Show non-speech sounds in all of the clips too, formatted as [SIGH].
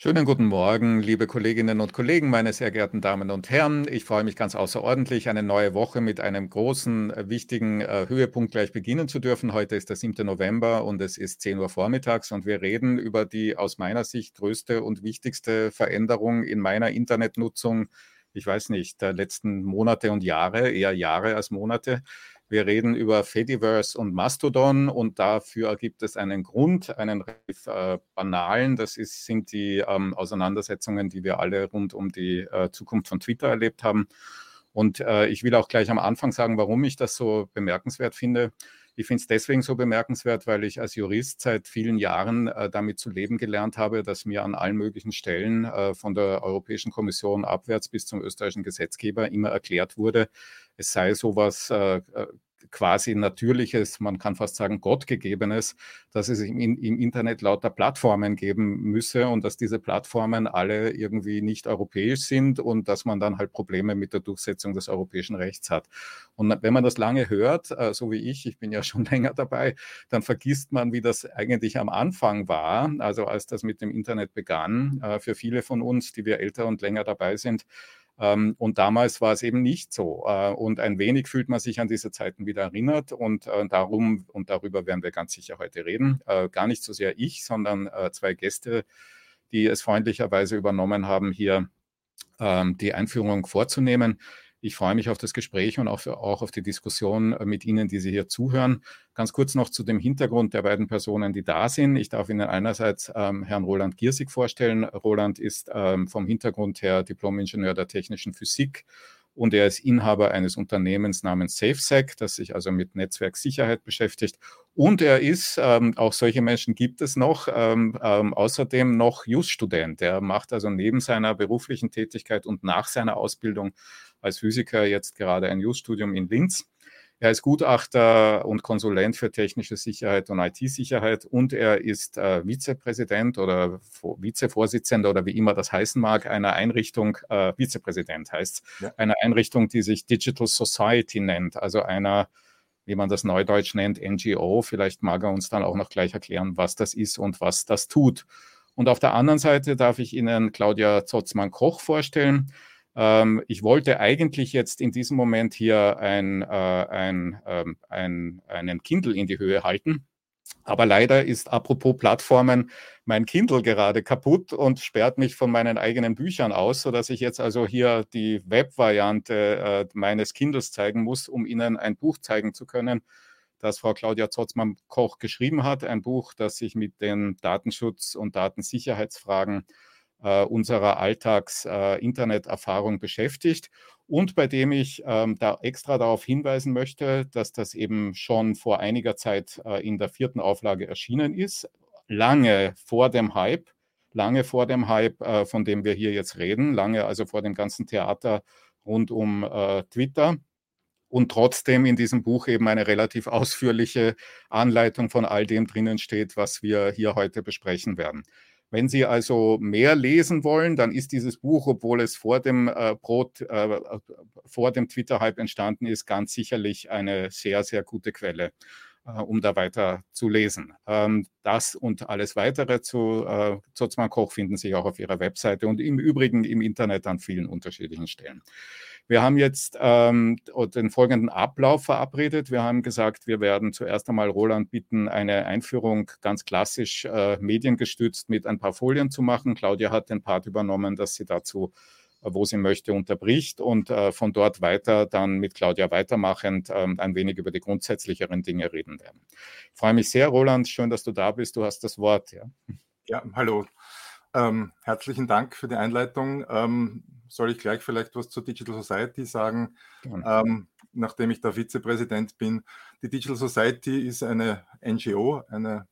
Schönen guten Morgen, liebe Kolleginnen und Kollegen, meine sehr geehrten Damen und Herren. Ich freue mich ganz außerordentlich, eine neue Woche mit einem großen, äh, wichtigen äh, Höhepunkt gleich beginnen zu dürfen. Heute ist der 7. November und es ist 10 Uhr vormittags und wir reden über die aus meiner Sicht größte und wichtigste Veränderung in meiner Internetnutzung, ich weiß nicht, der letzten Monate und Jahre, eher Jahre als Monate. Wir reden über Fediverse und Mastodon und dafür gibt es einen Grund, einen relativ äh, banalen. Das ist, sind die ähm, Auseinandersetzungen, die wir alle rund um die äh, Zukunft von Twitter erlebt haben. Und äh, ich will auch gleich am Anfang sagen, warum ich das so bemerkenswert finde. Ich finde es deswegen so bemerkenswert, weil ich als Jurist seit vielen Jahren äh, damit zu leben gelernt habe, dass mir an allen möglichen Stellen äh, von der Europäischen Kommission abwärts bis zum österreichischen Gesetzgeber immer erklärt wurde, es sei sowas äh, äh, quasi Natürliches, man kann fast sagen Gottgegebenes, dass es im, im, Internet lauter Plattformen geben müsse und dass diese Plattformen alle irgendwie nicht europäisch sind und dass man dann halt Probleme mit der Durchsetzung des europäischen Rechts hat. Und wenn man das lange hört, äh, so wie ich, ich bin ja schon [LAUGHS] länger dabei, dann vergisst man, wie das eigentlich am Anfang war, also als das mit dem Internet begann, äh, für viele von uns, die wir älter und länger dabei sind, und damals war es eben nicht so. Äh, und ein wenig fühlt man sich an diese Zeiten wieder erinnert. Und äh, darum, und darüber werden wir ganz sicher heute reden, äh, gar nicht so sehr ich, sondern zwei Gäste, die es freundlicherweise übernommen haben, hier ähm, die Einführung vorzunehmen. Ich freue mich auf das Gespräch und auch, auch, auf die Diskussion äh, mit Ihnen, die Sie hier zuhören. Ganz kurz noch zu dem Hintergrund der beiden Personen, die da sind. Ich darf Ihnen einerseits ähm, Herrn Roland Giersig vorstellen. Roland ist ähm, vom Hintergrund her Diplom-Ingenieur der technischen Physik und er ist Inhaber eines Unternehmens namens SafeSec, das sich also mit Netzwerksicherheit beschäftigt. Und er ist, ähm, auch solche Menschen gibt es noch, ähm, ähm, außerdem noch Just-Student. Er macht also neben seiner beruflichen Tätigkeit und nach seiner Ausbildung als Physiker jetzt gerade ein Just-Studium in Linz. Er ist Gutachter und Konsulent für technische Sicherheit und IT-Sicherheit und er ist äh, Vizepräsident oder Vizevorsitzender oder wie immer das heißen mag, einer Einrichtung, äh, Vizepräsident heißt ja. einer Einrichtung, die sich Digital Society nennt, also einer, wie man das neudeutsch nennt, NGO. Vielleicht mag er uns dann auch noch gleich erklären, was das ist und was das tut. Und auf der anderen Seite darf ich Ihnen Claudia Zotzmann-Koch vorstellen. Ähm, ich wollte eigentlich jetzt in diesem Moment hier ein, äh, ein, ähm, ein, einen Kindle in die Höhe halten. Aber leider ist apropos Plattformen mein Kindle gerade kaputt und sperrt mich von meinen eigenen Büchern aus, sodass ich jetzt also hier die Webvariante äh, meines Kindles zeigen muss, um Ihnen ein Buch zeigen zu können, das Frau Claudia Zotzmann-Koch geschrieben hat. Ein Buch, das sich mit den Datenschutz- und Datensicherheitsfragen äh, unserer Alltags-Internet-Erfahrung äh, beschäftigt und bei dem ich ähm, da extra darauf hinweisen möchte, dass das eben schon vor einiger Zeit äh, in der vierten Auflage erschienen ist, lange vor dem Hype, lange vor dem Hype, äh, von dem wir hier jetzt reden, lange also vor dem ganzen Theater rund um äh, Twitter und trotzdem in diesem Buch eben eine relativ ausführliche Anleitung von all dem drinnen steht, was wir hier heute besprechen werden. Wenn Sie also mehr lesen wollen, dann ist dieses Buch, obwohl es vor dem äh, Brot, äh, vor dem Twitter-Hype entstanden ist, ganz sicherlich eine sehr, sehr gute Quelle, äh, um da weiter zu lesen. Ähm, das und alles weitere zu äh, Zotzmann Koch finden Sie auch auf Ihrer Webseite und im Übrigen im Internet an vielen unterschiedlichen Stellen. Wir haben jetzt ähm, den folgenden Ablauf verabredet. Wir haben gesagt, wir werden zuerst einmal Roland bitten, eine Einführung ganz klassisch äh, mediengestützt mit ein paar Folien zu machen. Claudia hat den Part übernommen, dass sie dazu äh, wo sie möchte, unterbricht und äh, von dort weiter dann mit Claudia weitermachend äh, ein wenig über die grundsätzlicheren Dinge reden werden. Ich freue mich sehr, Roland. Schön, dass du da bist. Du hast das Wort. Ja, ja hallo. Ähm, herzlichen Dank für die Einleitung. Ähm, soll ich gleich vielleicht was zur Digital Society sagen, ähm, nachdem ich da Vizepräsident bin. Die Digital Society ist eine NGO, eine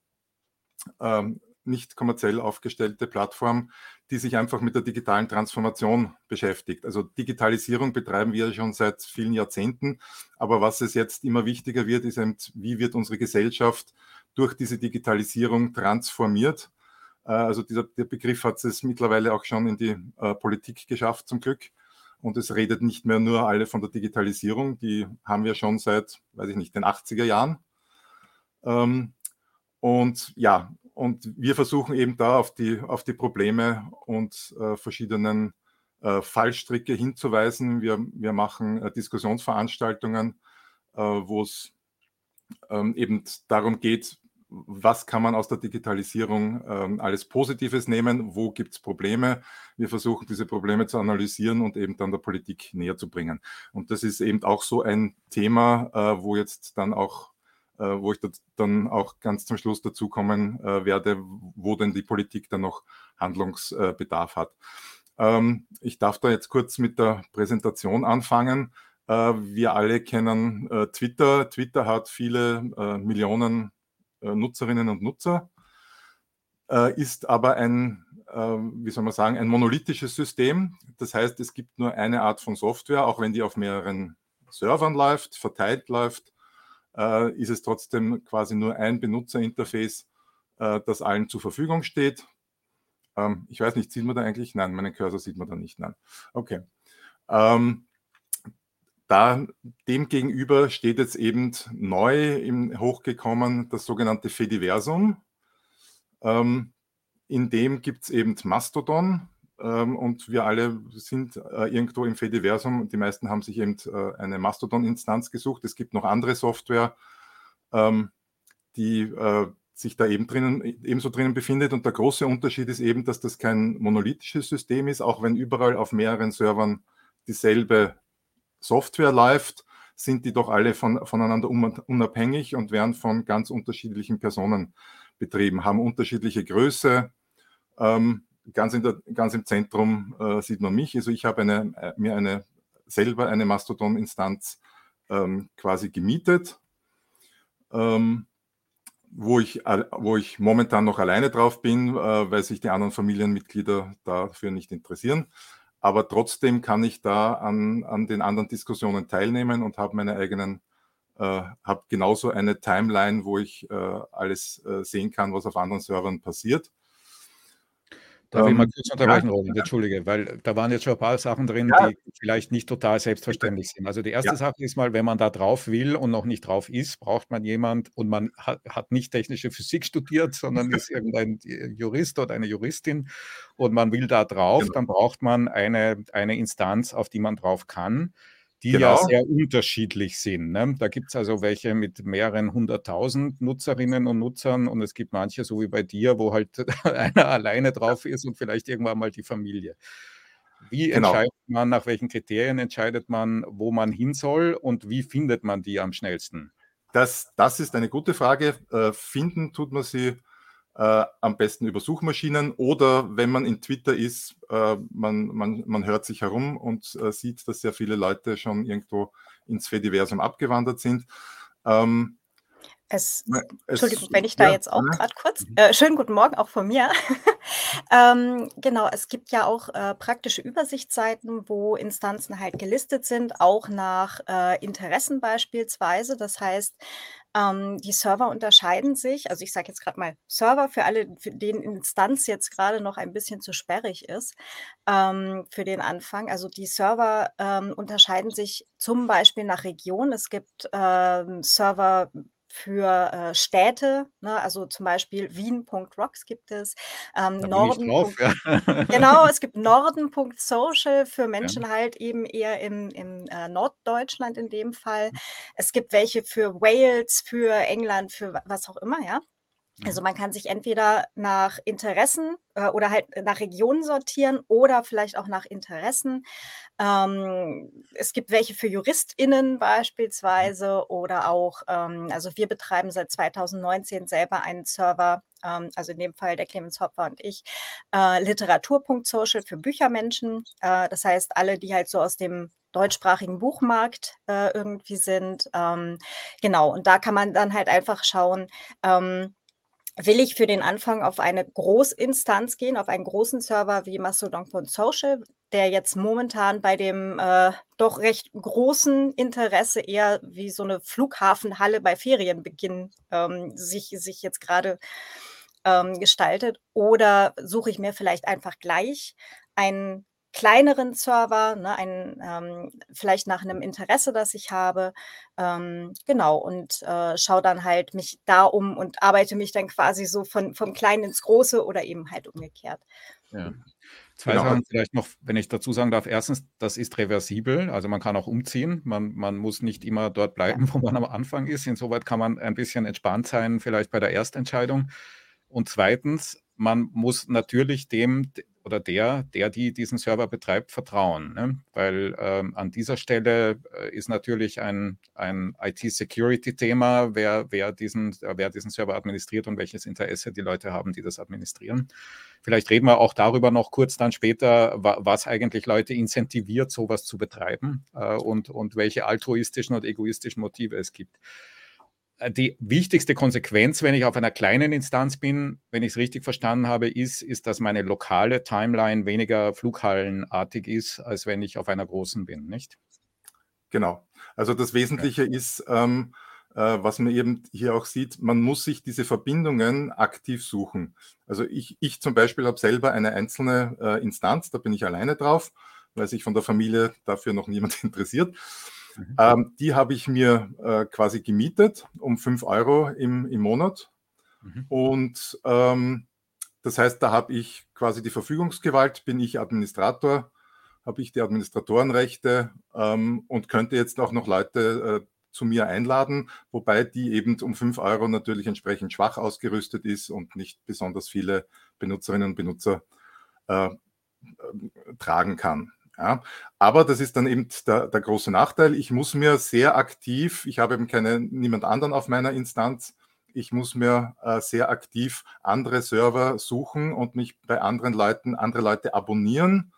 ähm, nicht kommerziell aufgestellte Plattform, die sich einfach mit der digitalen Transformation beschäftigt. Also Digitalisierung betreiben wir schon seit vielen Jahrzehnten, aber was es jetzt immer wichtiger wird, ist eben, wie wird unsere Gesellschaft durch diese Digitalisierung transformiert also dieser, der Begriff hat es mittlerweile auch schon in die äh, Politik geschafft, zum Glück. Und es redet nicht mehr nur alle von der Digitalisierung, die haben wir schon seit, weiß ich nicht, den 80er Jahren. Ähm, und ja, und wir versuchen eben da auf die, auf die Probleme und äh, verschiedenen äh, Fallstricke hinzuweisen. Wir, wir machen äh, Diskussionsveranstaltungen, äh, wo es ähm, eben darum geht, was kann man aus der Digitalisierung ähm, alles Positives nehmen, wo gibt es Probleme. Wir versuchen diese Probleme zu analysieren und eben dann der Politik näher zu bringen. Und das ist eben auch so ein Thema, äh, wo jetzt dann auch, äh, wo ich dann auch ganz zum Schluss dazu kommen äh, werde, wo denn die Politik dann noch Handlungsbedarf hat. Ähm, ich darf da jetzt kurz mit der Präsentation anfangen. Äh, wir alle kennen äh, Twitter. Twitter hat viele äh, Millionen äh, Nutzerinnen und Nutzer, äh, ist aber ein, äh, wie soll man sagen, ein monolithisches System. Das heißt, es gibt nur eine Art von Software, auch wenn die auf mehreren Servern läuft, verteilt läuft, ist es trotzdem quasi nur ein Benutzerinterface, das allen zur Verfügung steht. Ähm, ich weiß nicht, sieht man da eigentlich? Nein, meinen Cursor sieht man da nicht. Nein. Okay. Ähm, da dem steht jetzt eben neu im, hochgekommen das sogenannte Fediversum. Ähm, in dem gibt es eben Mastodon ähm, und wir alle sind äh, irgendwo im Fediversum. Die meisten haben sich eben äh, eine Mastodon-Instanz gesucht. Es gibt noch andere Software, ähm, die äh, sich da eben drinnen, ebenso drinnen befindet. Und der große Unterschied ist eben, dass das kein monolithisches System ist, auch wenn überall auf mehreren Servern dieselbe Software läuft, sind die doch alle von, voneinander unabhängig und werden von ganz unterschiedlichen Personen betrieben, haben unterschiedliche Größe. Ähm, ganz, der, ganz, im Zentrum äh, sieht man mich. Also ich habe eine, äh, mir eine, selber eine Mastodon-Instanz ähm, quasi gemietet, ähm, wo, ich, wo ich momentan noch alleine drauf bin, äh, weil sich die anderen Familienmitglieder dafür nicht interessieren aber trotzdem kann ich da an, an den anderen Diskussionen teilnehmen und habe meine eigenen, äh, habe genauso eine Timeline, wo ich äh, alles äh, sehen kann, was auf anderen Servern passiert. Darf ähm, ich mal kurz unterbrechen, Roland? Entschuldige, weil da waren jetzt schon ein paar Sachen drin, ja. die vielleicht nicht total selbstverständlich sind. Also die erste ja. Sache ist mal, wenn man da drauf will und noch nicht drauf ist, braucht man jemand und man hat, hat nicht technische Physik studiert, sondern ist [LAUGHS] irgendein Jurist oder eine Juristin und man will da drauf, genau. dann braucht man eine, eine Instanz, auf die man drauf kann die genau. ja sehr unterschiedlich sind. Ne? Da gibt es also welche mit mehreren hunderttausend Nutzerinnen und Nutzern und es gibt manche, so wie bei dir, wo halt [LAUGHS] einer alleine drauf ist und vielleicht irgendwann mal die Familie. Wie genau. entscheidet man, nach welchen Kriterien entscheidet man, wo man hin soll und wie findet man die am schnellsten? Das, das ist eine gute Frage. Äh, finden tut man sie äh, am besten über Suchmaschinen oder wenn man in Twitter ist, äh, man, man, man hört sich herum und äh, sieht, dass sehr viele Leute schon irgendwo ins Fediversum abgewandert sind. Ähm, es, es, Entschuldigung, wenn ich da ja, jetzt auch gerade kurz. Äh, schönen guten Morgen auch von mir. [LAUGHS] ähm, genau, es gibt ja auch äh, praktische Übersichtsseiten, wo Instanzen halt gelistet sind, auch nach äh, Interessen beispielsweise. Das heißt, ähm, die Server unterscheiden sich. Also ich sage jetzt gerade mal Server für alle, für den Instanz jetzt gerade noch ein bisschen zu sperrig ist ähm, für den Anfang. Also die Server ähm, unterscheiden sich zum Beispiel nach Region. Es gibt ähm, Server für äh, Städte, ne? also zum Beispiel Wien.rocks gibt es, ähm, Norden. Drauf, ja. genau, es [LAUGHS] gibt Norden.social für Menschen ja. halt eben eher im, im äh, Norddeutschland in dem Fall. Mhm. Es gibt welche für Wales, für England, für was auch immer, ja. Also man kann sich entweder nach Interessen äh, oder halt nach Regionen sortieren oder vielleicht auch nach Interessen. Ähm, es gibt welche für JuristInnen beispielsweise oder auch, ähm, also wir betreiben seit 2019 selber einen Server, ähm, also in dem Fall der Clemens Hopper und ich, äh, literatur.social für Büchermenschen. Äh, das heißt, alle, die halt so aus dem deutschsprachigen Buchmarkt äh, irgendwie sind. Ähm, genau, und da kann man dann halt einfach schauen, ähm, will ich für den Anfang auf eine Großinstanz gehen, auf einen großen Server wie Mastodon.social, der jetzt momentan bei dem äh, doch recht großen Interesse eher wie so eine Flughafenhalle bei Ferienbeginn ähm, sich, sich jetzt gerade ähm, gestaltet. Oder suche ich mir vielleicht einfach gleich einen kleineren Server, ne, einen, ähm, vielleicht nach einem Interesse, das ich habe. Ähm, genau, und äh, schaue dann halt mich da um und arbeite mich dann quasi so von, vom Kleinen ins Große oder eben halt umgekehrt. Ja. Zwei genau. Sachen vielleicht noch, wenn ich dazu sagen darf. Erstens, das ist reversibel, also man kann auch umziehen. Man, man muss nicht immer dort bleiben, [LAUGHS] wo man am Anfang ist. Insoweit kann man ein bisschen entspannt sein, vielleicht bei der Erstentscheidung. Und zweitens, man muss natürlich dem oder der, der die diesen Server betreibt, vertrauen. Ne? Weil ähm, an dieser Stelle äh, ist natürlich ein, ein IT-Security-Thema, wer, wer, diesen, wer diesen Server administriert und welches Interesse die Leute haben, die das administrieren. Vielleicht reden wir auch darüber noch kurz dann später, was eigentlich Leute incentiviert, sowas zu betreiben äh, und, und welche altruistischen und egoistischen Motive es gibt. Äh, die wichtigste Konsequenz, wenn ich auf einer kleinen Instanz bin, wenn ich es richtig verstanden habe, ist, ist, dass meine lokale Timeline weniger flughallenartig ist, als wenn ich auf einer großen bin, nicht? Genau. Also das Wesentliche ja. ist, ähm, äh, was man eben hier auch sieht, man muss sich diese Verbindungen aktiv suchen. Also ich, ich zum Beispiel habe selber eine einzelne äh, Instanz, da bin ich alleine drauf, weil sich von der Familie dafür noch niemand [LAUGHS] interessiert. Mhm. Ähm, die habe ich mir äh, quasi gemietet um 5 Euro im, im Monat. Mhm. Und ähm, das heißt, da habe ich quasi die Verfügungsgewalt, bin ich Administrator, habe ich die Administratorenrechte ähm, und könnte jetzt auch noch Leute äh, zu mir einladen, wobei die eben um 5 Euro natürlich entsprechend schwach ausgerüstet ist und nicht besonders viele Benutzerinnen und Benutzer äh, äh tragen kann. Ja, aber das ist dann eben der, der, große Nachteil. Ich muss mir sehr aktiv, ich habe eben keine, niemand anderen auf meiner Instanz, ich muss mir äh, sehr aktiv andere Server suchen und mich bei anderen Leuten, andere Leute abonnieren.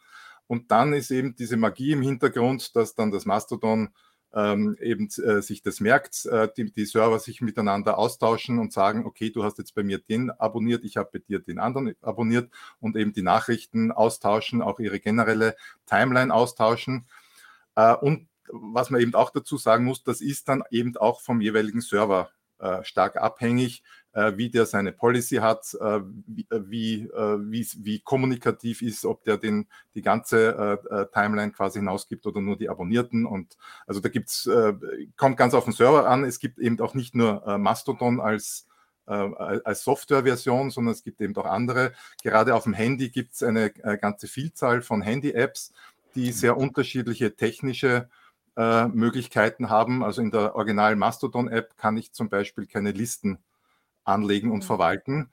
Und dann ist eben diese Magie im Hintergrund, dass dann das Mastodon ähm, eben äh, sich das merkt, äh, die, die, Server sich miteinander austauschen und sagen, okay, du hast jetzt bei mir den abonniert, ich habe bei dir den anderen abonniert und eben die Nachrichten austauschen, auch ihre generelle Timeline austauschen. Äh, und was man eben auch dazu sagen muss, das ist dann eben auch vom jeweiligen Server stark abhängig, äh, wie der seine Policy hat, äh, wie, wie, wie, kommunikativ ist, ob der den, die ganze Timeline quasi hinausgibt oder nur die Abonnierten. Und also da gibt's, kommt ganz auf den Server an. Es gibt eben auch nicht nur Mastodon als als Softwareversion, sondern es gibt eben auch andere. Gerade auf dem Handy gibt es eine ganze Vielzahl von Handy-Apps, die sehr unterschiedliche technische äh, Möglichkeiten haben. Also in der Original Mastodon-App kann ich zum Beispiel keine Listen anlegen und verwalten,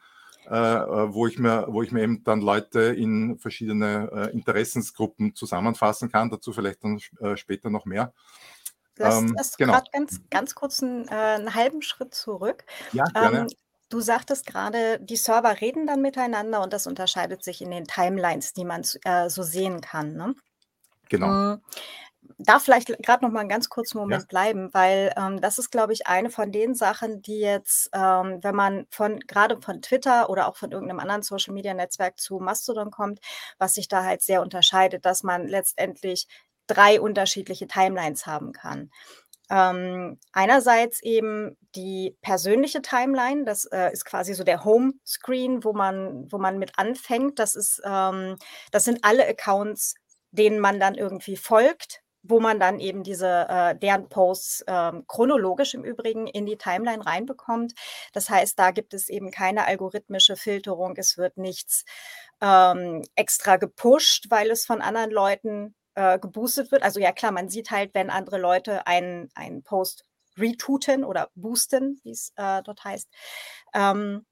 äh, äh, wo, ich mir, wo ich mir eben dann Leute in verschiedene äh, Interessensgruppen zusammenfassen kann. Dazu vielleicht dann äh, später noch mehr. Lass, ähm, lass genau. gerade ganz, ganz kurz einen, einen, halben Schritt zurück. Ja, gerne. Ähm, Du sagtest gerade, die Server reden dann miteinander und das unterscheidet sich in den Timelines, die man äh, so sehen kann. Ne? Genau. Darf vielleicht gerade noch mal einen ganz kurzen Moment ja. bleiben, weil ähm, das ist, glaube ich, eine von den Sachen, die jetzt, ähm, wenn man von gerade von Twitter oder auch von irgendeinem anderen Social Media Netzwerk zu Mastodon kommt, was sich da halt sehr unterscheidet, dass man letztendlich drei unterschiedliche Timelines haben kann. Ähm, einerseits eben die persönliche Timeline, das äh, ist quasi so der Home-Screen, wo man, wo man mit anfängt. Das ist, ähm, das sind alle Accounts, denen man dann irgendwie folgt, wo man dann eben diese äh, deren Posts ähm, chronologisch im Übrigen in die Timeline reinbekommt. Das heißt, da gibt es eben keine algorithmische Filterung. Es wird nichts ähm, extra gepusht, weil es von anderen Leuten äh, geboostet wird. Also ja klar, man sieht halt, wenn andere Leute einen, einen Post retweeten oder boosten, wie es äh, dort heißt. Ähm,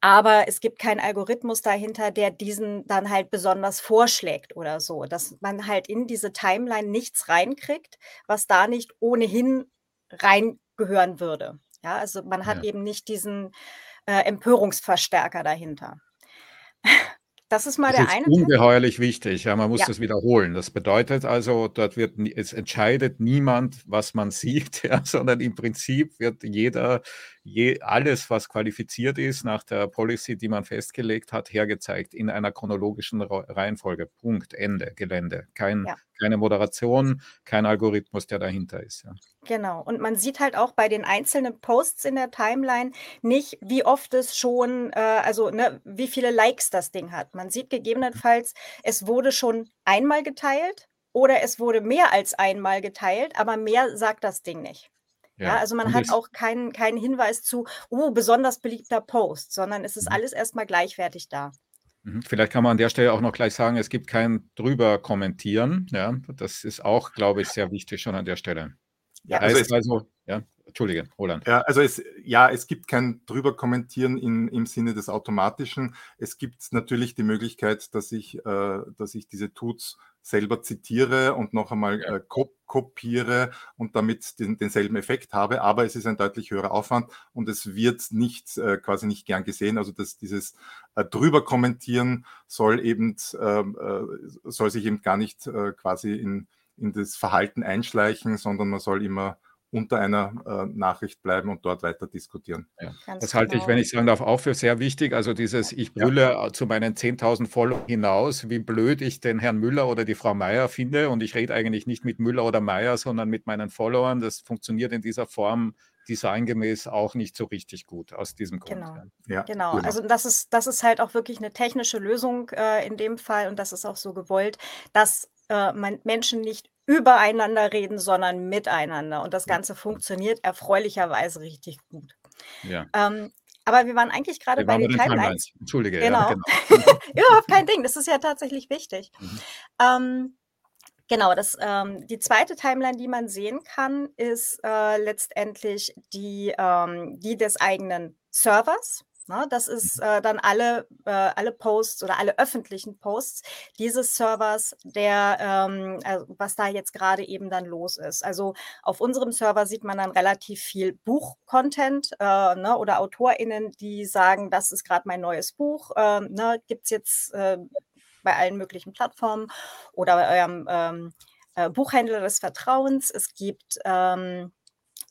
aber es gibt keinen Algorithmus dahinter, der diesen dann halt besonders vorschlägt oder so, dass man halt in diese Timeline nichts reinkriegt, was da nicht ohnehin reingehören würde. Ja, also man hat ja. eben nicht diesen äh, Empörungsverstärker dahinter. [LAUGHS] Das ist mal das der ist eine. Ungeheuerlich wichtig, ja, man muss ja. das wiederholen. Das bedeutet also, dort wird es entscheidet niemand, was man [LAUGHS] sieht, ja, sondern im Prinzip wird jeder, je, alles, was qualifiziert ist, nach der Policy, die man festgelegt hat, hergezeigt in einer chronologischen Reihenfolge. Punkt, Ende, Gelände. Kein, ja. Keine Moderation, kein Algorithmus, der dahinter ist. Ja. Genau. Und man sieht halt auch bei den einzelnen Posts in der Timeline nicht, wie oft es schon, äh, also ne, wie viele Likes das Ding hat. Man sieht gegebenenfalls, es wurde schon einmal geteilt oder es wurde mehr als einmal geteilt, aber mehr sagt das Ding nicht. Ja, also man hat auch keinen keinen Hinweis zu, oh, besonders beliebter Post, sondern es ist Mhm. alles erstmal gleichwertig da. Mhm. Vielleicht kann man an der Stelle auch noch gleich sagen, es gibt kein drüber kommentieren. Ja, das ist auch, glaube ich, sehr wichtig schon an der Stelle. Ja, also es also ja, Entschuldige, Roland. Ja, also es, ja, es gibt kein drüber kommentieren in, im Sinne des Automatischen. Es gibt natürlich die Möglichkeit, dass ich, äh, dass ich diese Tuts selber zitiere und noch einmal äh, kop kopiere und damit den, denselben Effekt habe, aber es ist ein deutlich höherer Aufwand und es wird nicht äh, quasi nicht gern gesehen. Also dass dieses äh, drüber kommentieren soll eben ähm, äh, soll sich eben gar nicht äh, quasi in, in das Verhalten einschleichen, sondern man soll immer unter einer äh, Nachricht bleiben und dort weiter diskutieren. Ja. Das halte genau. ich, wenn ich sagen darf, auch für sehr wichtig. Also dieses, ich brülle ja. zu meinen 10.000 Follow hinaus, wie blöd ich den Herrn Müller oder die Frau Meier finde. Und ich rede eigentlich nicht mit Müller oder Meier, sondern mit meinen Followern. Das funktioniert in dieser Form designgemäß auch nicht so richtig gut aus diesem Grund. Genau, ja, genau. genau. Also das ist, das ist halt auch wirklich eine technische Lösung äh, in dem Fall und das ist auch so gewollt, dass äh, man Menschen nicht übereinander reden, sondern miteinander. Und das Ganze funktioniert erfreulicherweise richtig gut. Ja. Ähm, aber wir waren eigentlich gerade bei den Timelines. Timelines. Entschuldige, genau. Ja, genau. [LAUGHS] Überhaupt kein Ding, das ist ja tatsächlich wichtig. Mhm. Ähm, genau, das, ähm, die zweite Timeline, die man sehen kann, ist äh, letztendlich die, ähm, die des eigenen Servers. Ne? Das ist mhm. äh, dann alle, äh, alle Posts oder alle öffentlichen Posts dieses Servers, der, ähm, also was da jetzt gerade eben dann los ist. Also auf unserem Server sieht man dann relativ viel Buch-Content äh, ne? oder AutorInnen, die sagen, das ist gerade mein neues Buch. Ähm, ne? Gibt es jetzt äh, bei allen möglichen Plattformen oder bei eurem ähm, äh, Buchhändler des Vertrauens. Es gibt ähm,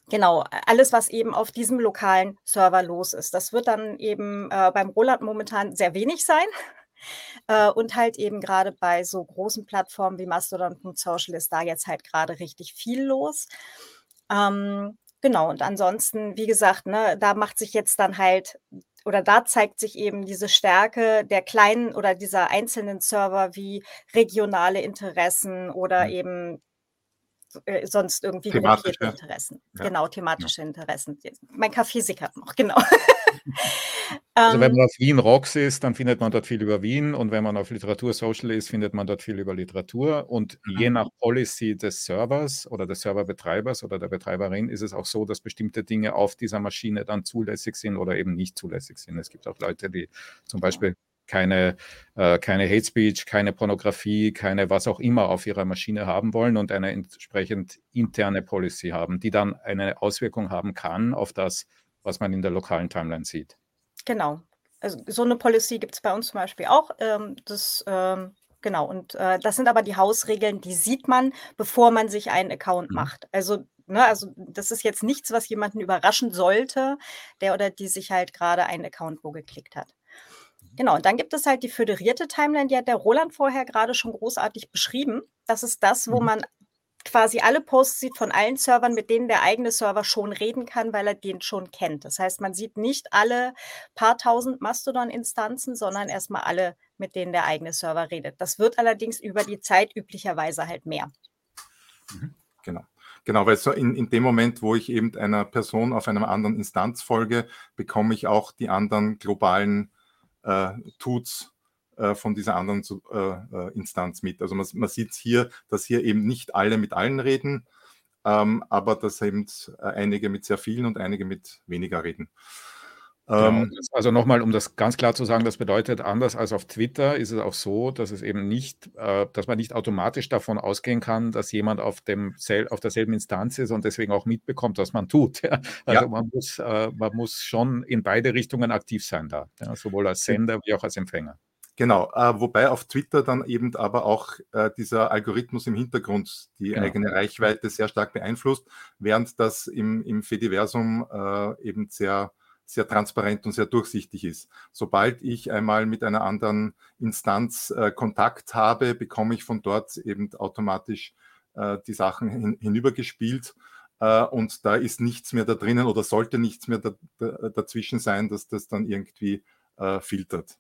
Genau, alles, was eben auf diesem lokalen Server los ist. Das wird dann eben äh, beim Roland momentan sehr wenig sein. [LAUGHS] Äh, und halt eben gerade bei so großen Plattformen wie Mastodon.social ist da jetzt halt gerade richtig viel los. Ähm, genau, und ansonsten, wie gesagt, ne, da macht sich jetzt dann halt oder da zeigt sich eben diese Stärke der kleinen oder dieser einzelnen Server wie regionale Interessen oder mhm. eben äh, sonst irgendwie thematische Interessen. Ja. Genau, thematische ja. Interessen. Mein Kaffee sickert noch, genau. [LAUGHS] Also wenn man ähm. auf Wien Rocks ist, dann findet man dort viel über Wien und wenn man auf Literatur Social ist, findet man dort viel über Literatur und mhm. je nach Policy des Servers oder des Serverbetreibers oder der Betreiberin ist es auch so, dass bestimmte Dinge auf dieser Maschine dann zulässig sind oder eben nicht zulässig sind. Es gibt auch Leute, die zum Beispiel keine, äh, keine Hate Speech, keine Pornografie, keine was auch immer auf ihrer Maschine haben wollen und eine entsprechend interne Policy haben, die dann eine Auswirkung haben kann auf das, was man in der lokalen Timeline sieht. Genau. Also so eine Policy gibt es bei uns zum Beispiel auch. Ähm, das, ähm, genau, und äh, das sind aber die Hausregeln, die sieht man, bevor man sich einen Account mhm. macht. Also Ne, also das ist jetzt nichts, was jemanden überraschen sollte, der oder die sich halt gerade einen Account wo geklickt hat. Genau, und dann gibt es halt die föderierte Timeline, die hat der Roland vorher gerade schon großartig beschrieben. Das ist das, wo mhm. man quasi alle Posts sieht von allen Servern, mit denen der eigene Server schon reden kann, weil er den schon kennt. Das heißt, man sieht nicht alle paar tausend Mastodon-Instanzen, sondern erstmal alle, mit denen der eigene Server redet. Das wird allerdings über die Zeit üblicherweise halt mehr. Mhm, genau. Genau, weil so in, in dem Moment, wo ich eben einer Person auf einer anderen Instanz folge, bekomme ich auch die anderen globalen äh, tut's äh, von dieser anderen äh, äh, Instanz mit. Also man, man sieht hier, dass hier eben nicht alle mit allen reden, ähm, aber dass eben einige mit sehr vielen und einige mit weniger reden. Ähm, also nochmal, um das ganz klar zu sagen, das bedeutet, anders als auf Twitter ist es auch so, dass es eben nicht, äh, dass man nicht automatisch davon ausgehen kann, dass jemand auf, dem auf derselben Instanz ist und deswegen auch mitbekommt, was man tut. [LAUGHS] Ja? Also ja. Man, muss, äh, man muss schon in beide Richtungen aktiv sein da, ja? sowohl als Sender wie auch als Empfänger. Genau, äh, wobei auf Twitter dann eben aber auch äh, dieser Algorithmus im Hintergrund die genau. eigene Reichweite sehr stark beeinflusst, während das im, im Fediversum äh, eben sehr, sehr transparent und sehr durchsichtig ist. Sobald ich einmal mit einer anderen Instanz äh, Kontakt habe, bekomme ich von dort eben automatisch äh, die Sachen hin, hinübergespielt. Uh, und da ist nichts mehr da drinnen oder sollte nichts mehr da, da, dazwischen sein, dass das dann irgendwie uh, filtert.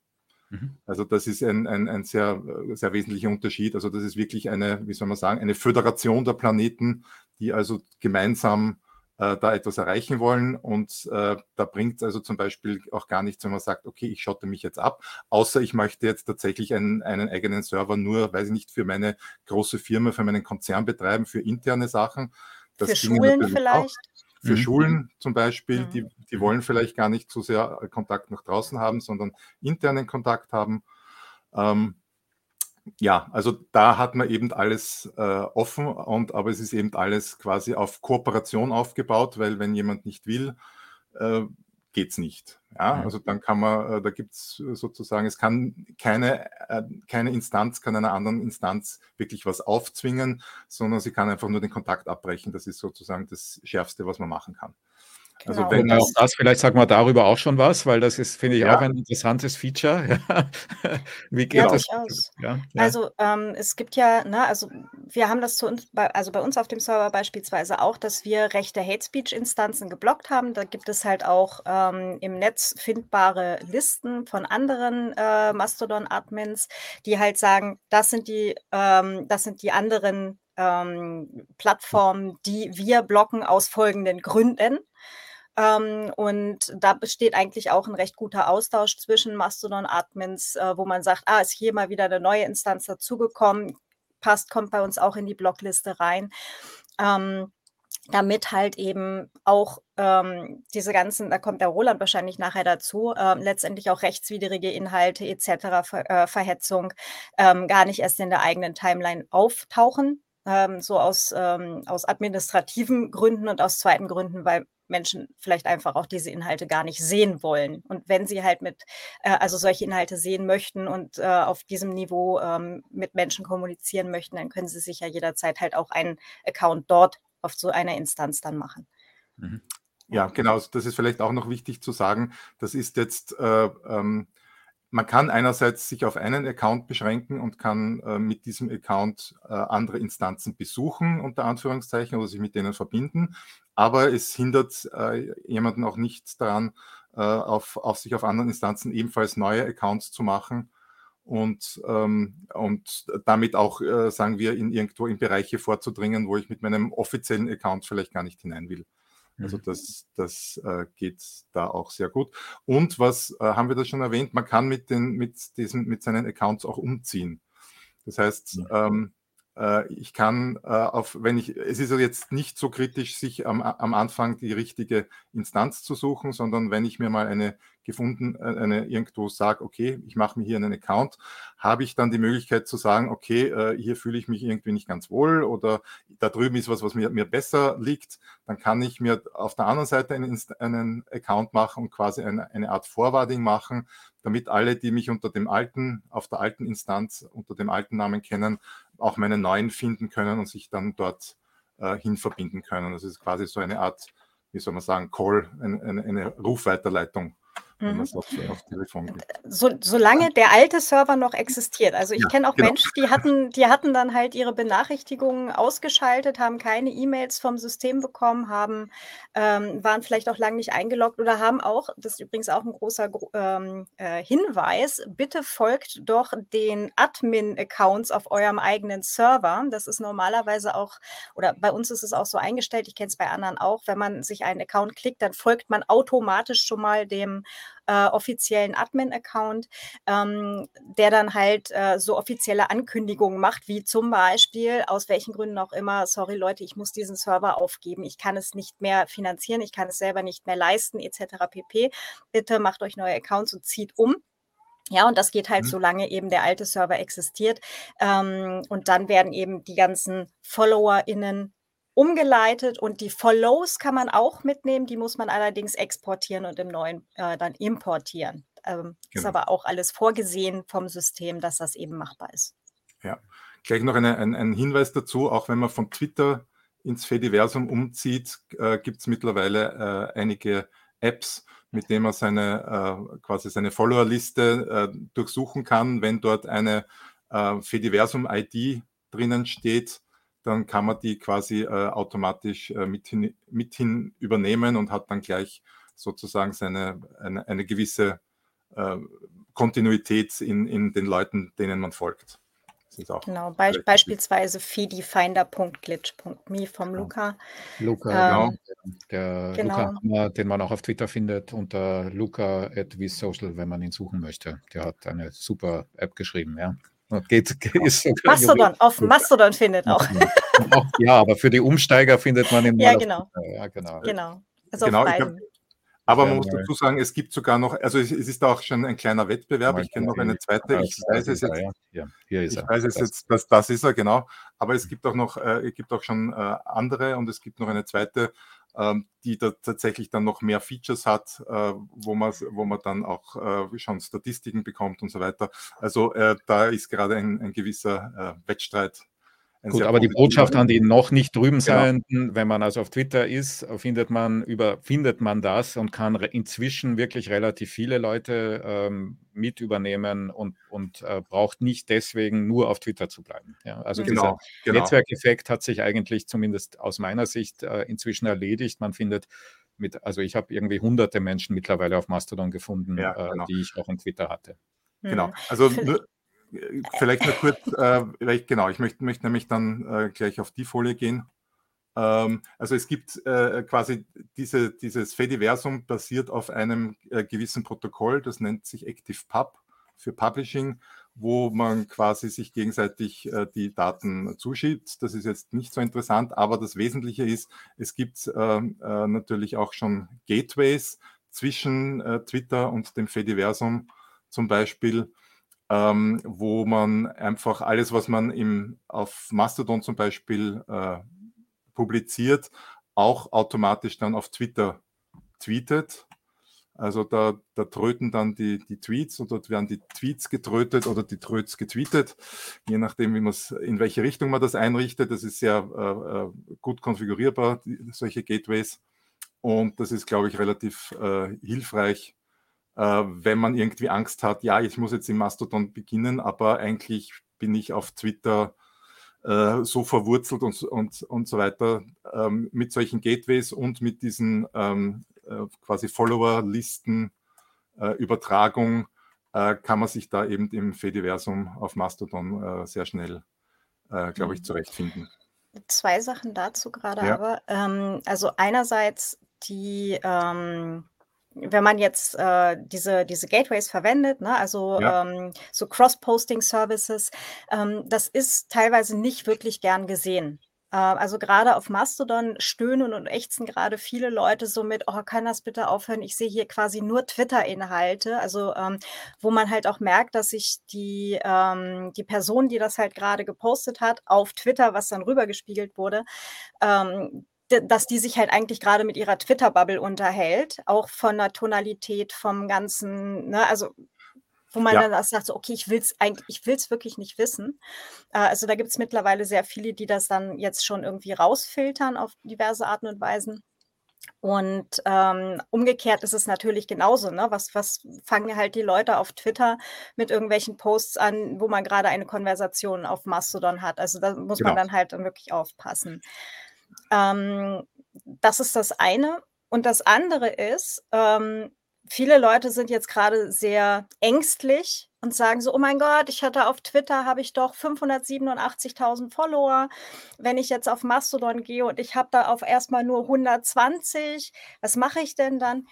Mhm. Also das ist ein, ein, ein sehr, sehr wesentlicher Unterschied. Also das ist wirklich eine, wie soll man sagen, eine Föderation der Planeten, die also gemeinsam äh, da etwas erreichen wollen. Und äh, da bringt es also zum Beispiel auch gar nichts, wenn man sagt, okay, ich schotte mich jetzt ab, außer ich möchte jetzt tatsächlich einen, einen eigenen Server nur, weiß ich nicht, für meine große Firma, für meinen Konzern betreiben, für interne Sachen. Das für Schulen vielleicht? Auch für mhm. Schulen zum Beispiel, mhm. die, die wollen vielleicht gar nicht so sehr Kontakt nach draußen haben, sondern internen Kontakt haben. Ähm, ja, also da hat man eben alles äh, offen und aber es ist eben alles quasi auf Kooperation aufgebaut, weil wenn jemand nicht will, äh, geht es nicht. Ja, also dann kann man, äh, da gibt es sozusagen, es kann keine, äh, keine Instanz, kann einer anderen Instanz wirklich was aufzwingen, sondern sie kann einfach nur den Kontakt abbrechen. Das ist sozusagen das Schärfste, was man machen kann. Also genau. wenn auch das, vielleicht sagen wir darüber auch schon was, weil das ist, finde ich, ja. auch ein interessantes Feature. [LAUGHS] Wie geht ja, das? Ja, ja. Also ähm, es gibt ja, ne, also wir haben das zu uns, bei, also bei uns auf dem Server beispielsweise auch, dass wir rechte Hate Speech Instanzen geblockt haben. Da gibt es halt auch ähm, im Netz findbare Listen von anderen äh, Mastodon-Admins, die halt sagen, das sind die, ähm, das sind die anderen ähm, Plattformen, die wir blocken aus folgenden Gründen. Ähm, und da besteht eigentlich auch ein recht guter Austausch zwischen Mastodon-Admins, äh, wo man sagt, ah, ist hier mal wieder eine neue Instanz dazugekommen, passt, kommt bei uns auch in die Blockliste rein. Ähm, damit halt eben auch ähm, diese ganzen, da kommt der Roland wahrscheinlich nachher dazu, äh, letztendlich auch rechtswidrige Inhalte etc., Ver, äh, Verhetzung ähm, gar nicht erst in der eigenen Timeline auftauchen, ähm, so aus, ähm, aus administrativen Gründen und aus zweiten Gründen, weil Menschen vielleicht einfach auch diese Inhalte gar nicht sehen wollen. Und wenn sie halt mit, äh, also solche Inhalte sehen möchten und äh, auf diesem Niveau ähm, mit Menschen kommunizieren möchten, dann können sie sich ja jederzeit halt auch einen Account dort auf so einer Instanz dann machen. Mhm. Ja, genau. Das ist vielleicht auch noch wichtig zu sagen. Das ist jetzt äh, ähm, man kann einerseits sich auf einen Account beschränken und kann äh, mit diesem Account äh, andere Instanzen besuchen, unter Anführungszeichen, oder sich mit denen verbinden. Aber es hindert äh, jemanden auch nicht daran, äh, auf, auf sich auf anderen Instanzen ebenfalls neue Accounts zu machen und, ähm, und damit auch, äh, sagen wir, in irgendwo in Bereiche vorzudringen, wo ich mit meinem offiziellen Account vielleicht gar nicht hinein will. Also mhm. das, das äh, geht da auch sehr gut. Und was äh, haben wir das schon erwähnt? Man kann mit, den, mit, diesen, mit seinen Accounts auch umziehen. Das heißt, ähm, äh, ich kann äh, auf, wenn ich, es ist jetzt nicht so kritisch, sich am, am Anfang die richtige Instanz zu suchen, sondern wenn ich mir mal eine gefunden, äh, eine irgendwo sage, okay, ich mache mir hier einen Account, habe ich dann die Möglichkeit zu sagen, okay, äh, hier fühle ich mich irgendwie nicht ganz wohl oder da drüben ist was, was mir, mir besser liegt, dann kann ich mir auf der anderen Seite einen, einen Account machen und quasi eine, eine Art Forwarding machen, damit alle, die mich unter dem alten, auf der alten Instanz, unter dem alten Namen kennen, auch meinen neuen finden können und sich dann dort äh, hin verbinden können. Das ist quasi so eine Art, wie soll man sagen, Call, eine, eine, eine Rufweiterleitung wenn man es auf, auf Telefon gibt. So, solange der alte Server noch existiert. Also ich ja, kenne auch genau. Menschen, die hatten, die hatten dann halt ihre Benachrichtigungen ausgeschaltet, haben keine E-Mails vom System bekommen, haben, ähm, waren vielleicht auch lange nicht eingeloggt oder haben auch, das ist übrigens auch ein großer ähm, äh, Hinweis, bitte folgt doch den Admin-Accounts auf eurem eigenen Server. Das ist normalerweise auch, oder bei uns ist es auch so eingestellt, ich kenne es bei anderen auch, wenn man sich einen Account klickt, dann folgt man automatisch schon mal dem äh, offiziellen Admin-Account, ähm, der dann halt äh, so offizielle Ankündigungen macht, wie zum Beispiel, aus welchen Gründen auch immer, sorry Leute, ich muss diesen Server aufgeben, ich kann es nicht mehr finanzieren, ich kann es selber nicht mehr leisten, etc. pp. Bitte macht euch neue Accounts und zieht um. Ja, und das geht halt, mhm. solange eben der alte Server existiert. Ähm, und dann werden eben die ganzen FollowerInnen umgeleitet und die Follows kann man auch mitnehmen, die muss man allerdings exportieren und im neuen äh, dann importieren. ähm, genau. ist aber auch alles vorgesehen vom System, dass das eben machbar ist. Ja, gleich noch eine, ein, ein Hinweis dazu, auch wenn man von Twitter ins Fediversum umzieht, äh, gibt es mittlerweile äh, einige Apps, mit denen man seine äh, quasi seine Followerliste äh, durchsuchen kann. Wenn dort eine äh, Fediversum-ID drinnen steht, dann kann man die quasi äh, automatisch mithin, mithin übernehmen und hat dann gleich sozusagen seine, eine, eine gewisse Kontinuität in, in den Leuten, denen man folgt. Genau, be beispielsweise feedifinder.glitch.me vom Luca. Luca, ähm, genau. Der genau. Luca, den man auch auf Twitter findet unter luca at Social, wenn man ihn suchen möchte. Der hat eine super App geschrieben, ja. Geht, ist Mastodon, auf Mastodon findet auch. ja, aber für die Umsteiger findet man ihn. Ja, genau. Ja, genau. Genau. Also genau, hab, aber man muss dazu sagen, es gibt sogar noch, also es, es ist auch schon ein kleiner Wettbewerb. Ich kenne noch eine zweite. Ich weiß es jetzt. Ja, hier ist er. Ich weiß es jetzt, das, das ist er, genau. Aber es gibt auch noch, äh, es gibt auch schon äh, andere und es gibt noch eine zweite, die da tatsächlich dann noch mehr Features hat, äh, wo, man, wo man dann auch äh, schon Statistiken bekommt und so weiter. Also äh, da ist gerade ein, ein gewisser Wettstreit Gut, aber die Botschaft an die noch nicht drüben genau. wenn man also auf Twitter ist, findet man, über, findet man das und kann inzwischen wirklich relativ viele Leute ähm, mit übernehmen und, und äh, braucht nicht deswegen nur auf Twitter zu bleiben. Ja, also genau, dieser genau. Netzwerkeffekt hat sich eigentlich zumindest aus meiner Sicht äh, inzwischen erledigt. Man findet mit, also ich habe irgendwie hunderte Menschen mittlerweile auf Mastodon gefunden, ja, äh, genau. äh, die ich auch in Twitter hatte. Genau, also Vielleicht nur kurz, äh, genau, ich möchte, möchte nämlich dann äh, gleich auf die Folie gehen. Ähm, also es gibt äh, quasi diese, dieses Fediversum basiert auf einem äh, gewissen Protokoll, das nennt sich ActivePub für Publishing, wo man quasi sich gegenseitig äh, die Daten zuschiebt. Das ist jetzt nicht so interessant, aber das Wesentliche ist, es gibt äh, natürlich auch schon Gateways zwischen Twitter und dem Fediversum zum Beispiel ähm, wo man einfach alles, was man im, auf Mastodon zum Beispiel äh, publiziert, auch automatisch dann auf Twitter tweetet. Also da, da tröten dann die, die Tweets und dort werden die Tweets getrötet oder die Tröts getweetet, je nachdem, wie man in welche Richtung man das einrichtet. Das ist sehr äh, äh, gut konfigurierbar, die, solche Gateways. Und das ist, glaube ich, relativ äh, hilfreich, wenn man irgendwie Angst hat, ja, ich muss jetzt im Mastodon beginnen, aber eigentlich bin ich auf Twitter äh, so verwurzelt und, und, und so weiter ähm, mit solchen Gateways und mit diesen ähm, äh, quasi Follower-Listen, äh, Übertragung, äh, kann man sich da eben im Fediversum auf Mastodon äh, sehr schnell, glaube ich, mhm. zurechtfinden. Zwei Sachen dazu gerade ja. aber. Ähm, also einerseits die ähm, wenn man jetzt äh, diese, diese Gateways verwendet, ne, also ja. ähm, so Cross-Posting-Services, ähm, das ist teilweise nicht wirklich gern gesehen. Äh, also gerade auf Mastodon stöhnen und ächzen gerade viele Leute so mit, oh, kann das bitte aufhören? Ich sehe hier quasi nur Twitter-Inhalte, also ähm, wo man halt auch merkt, dass sich die, ähm, die Person, die das halt gerade gepostet hat, auf Twitter, was dann rübergespiegelt wurde, ähm, dass die sich halt eigentlich gerade mit ihrer Twitter-Bubble unterhält, auch von der Tonalität, vom ganzen, ne, also wo man ja. dann sagt, so, okay, ich will es eigentlich, ich will es wirklich nicht wissen. Äh, also da gibt es mittlerweile sehr viele, die das dann jetzt schon irgendwie rausfiltern auf diverse Arten und Weisen. Und ähm, umgekehrt ist es natürlich genauso. Ne? Was, was fangen halt die Leute auf Twitter mit irgendwelchen Posts an, wo man gerade eine Konversation auf Mastodon hat? Also da muss genau. man dann halt wirklich aufpassen. Ähm, das ist das eine. Und das andere ist, ähm, viele Leute sind jetzt gerade sehr ängstlich und sagen so, oh mein Gott, ich hatte auf Twitter, habe ich doch 587.000 Follower. Wenn ich jetzt auf Mastodon gehe und ich habe da auf erstmal nur 120, was mache ich denn dann?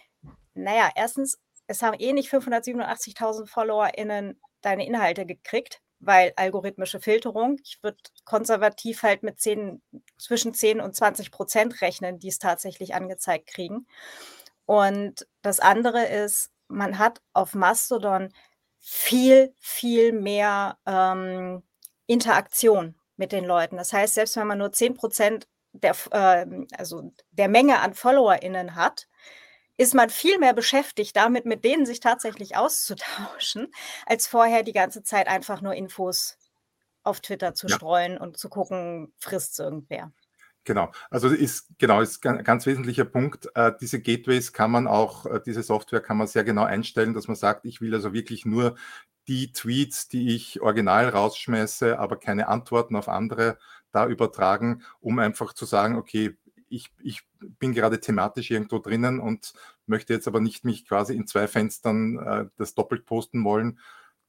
Naja, erstens, es haben eh nicht 587.000 FollowerInnen deine Inhalte gekriegt weil algorithmische Filterung, ich würde konservativ halt mit 10, zwischen 10 und 20 Prozent rechnen, die es tatsächlich angezeigt kriegen. Und das andere ist, man hat auf Mastodon viel, viel mehr ähm, Interaktion mit den Leuten. Das heißt, selbst wenn man nur 10 Prozent der, äh, also der Menge an FollowerInnen hat, ist man viel mehr beschäftigt, damit mit denen sich tatsächlich auszutauschen, als vorher die ganze Zeit einfach nur Infos auf Twitter zu ja. streuen und zu gucken, frisst es irgendwer. Genau, also ist genau ist ein ganz wesentlicher Punkt. Äh, diese Gateways kann man auch, äh, diese Software kann man sehr genau einstellen, dass man sagt, ich will also wirklich nur die Tweets, die ich original rausschmeiße, aber keine Antworten auf andere da übertragen, um einfach zu sagen, okay, ich, ich bin gerade thematisch irgendwo drinnen und möchte jetzt aber nicht mich quasi in zwei Fenstern äh, das doppelt posten wollen,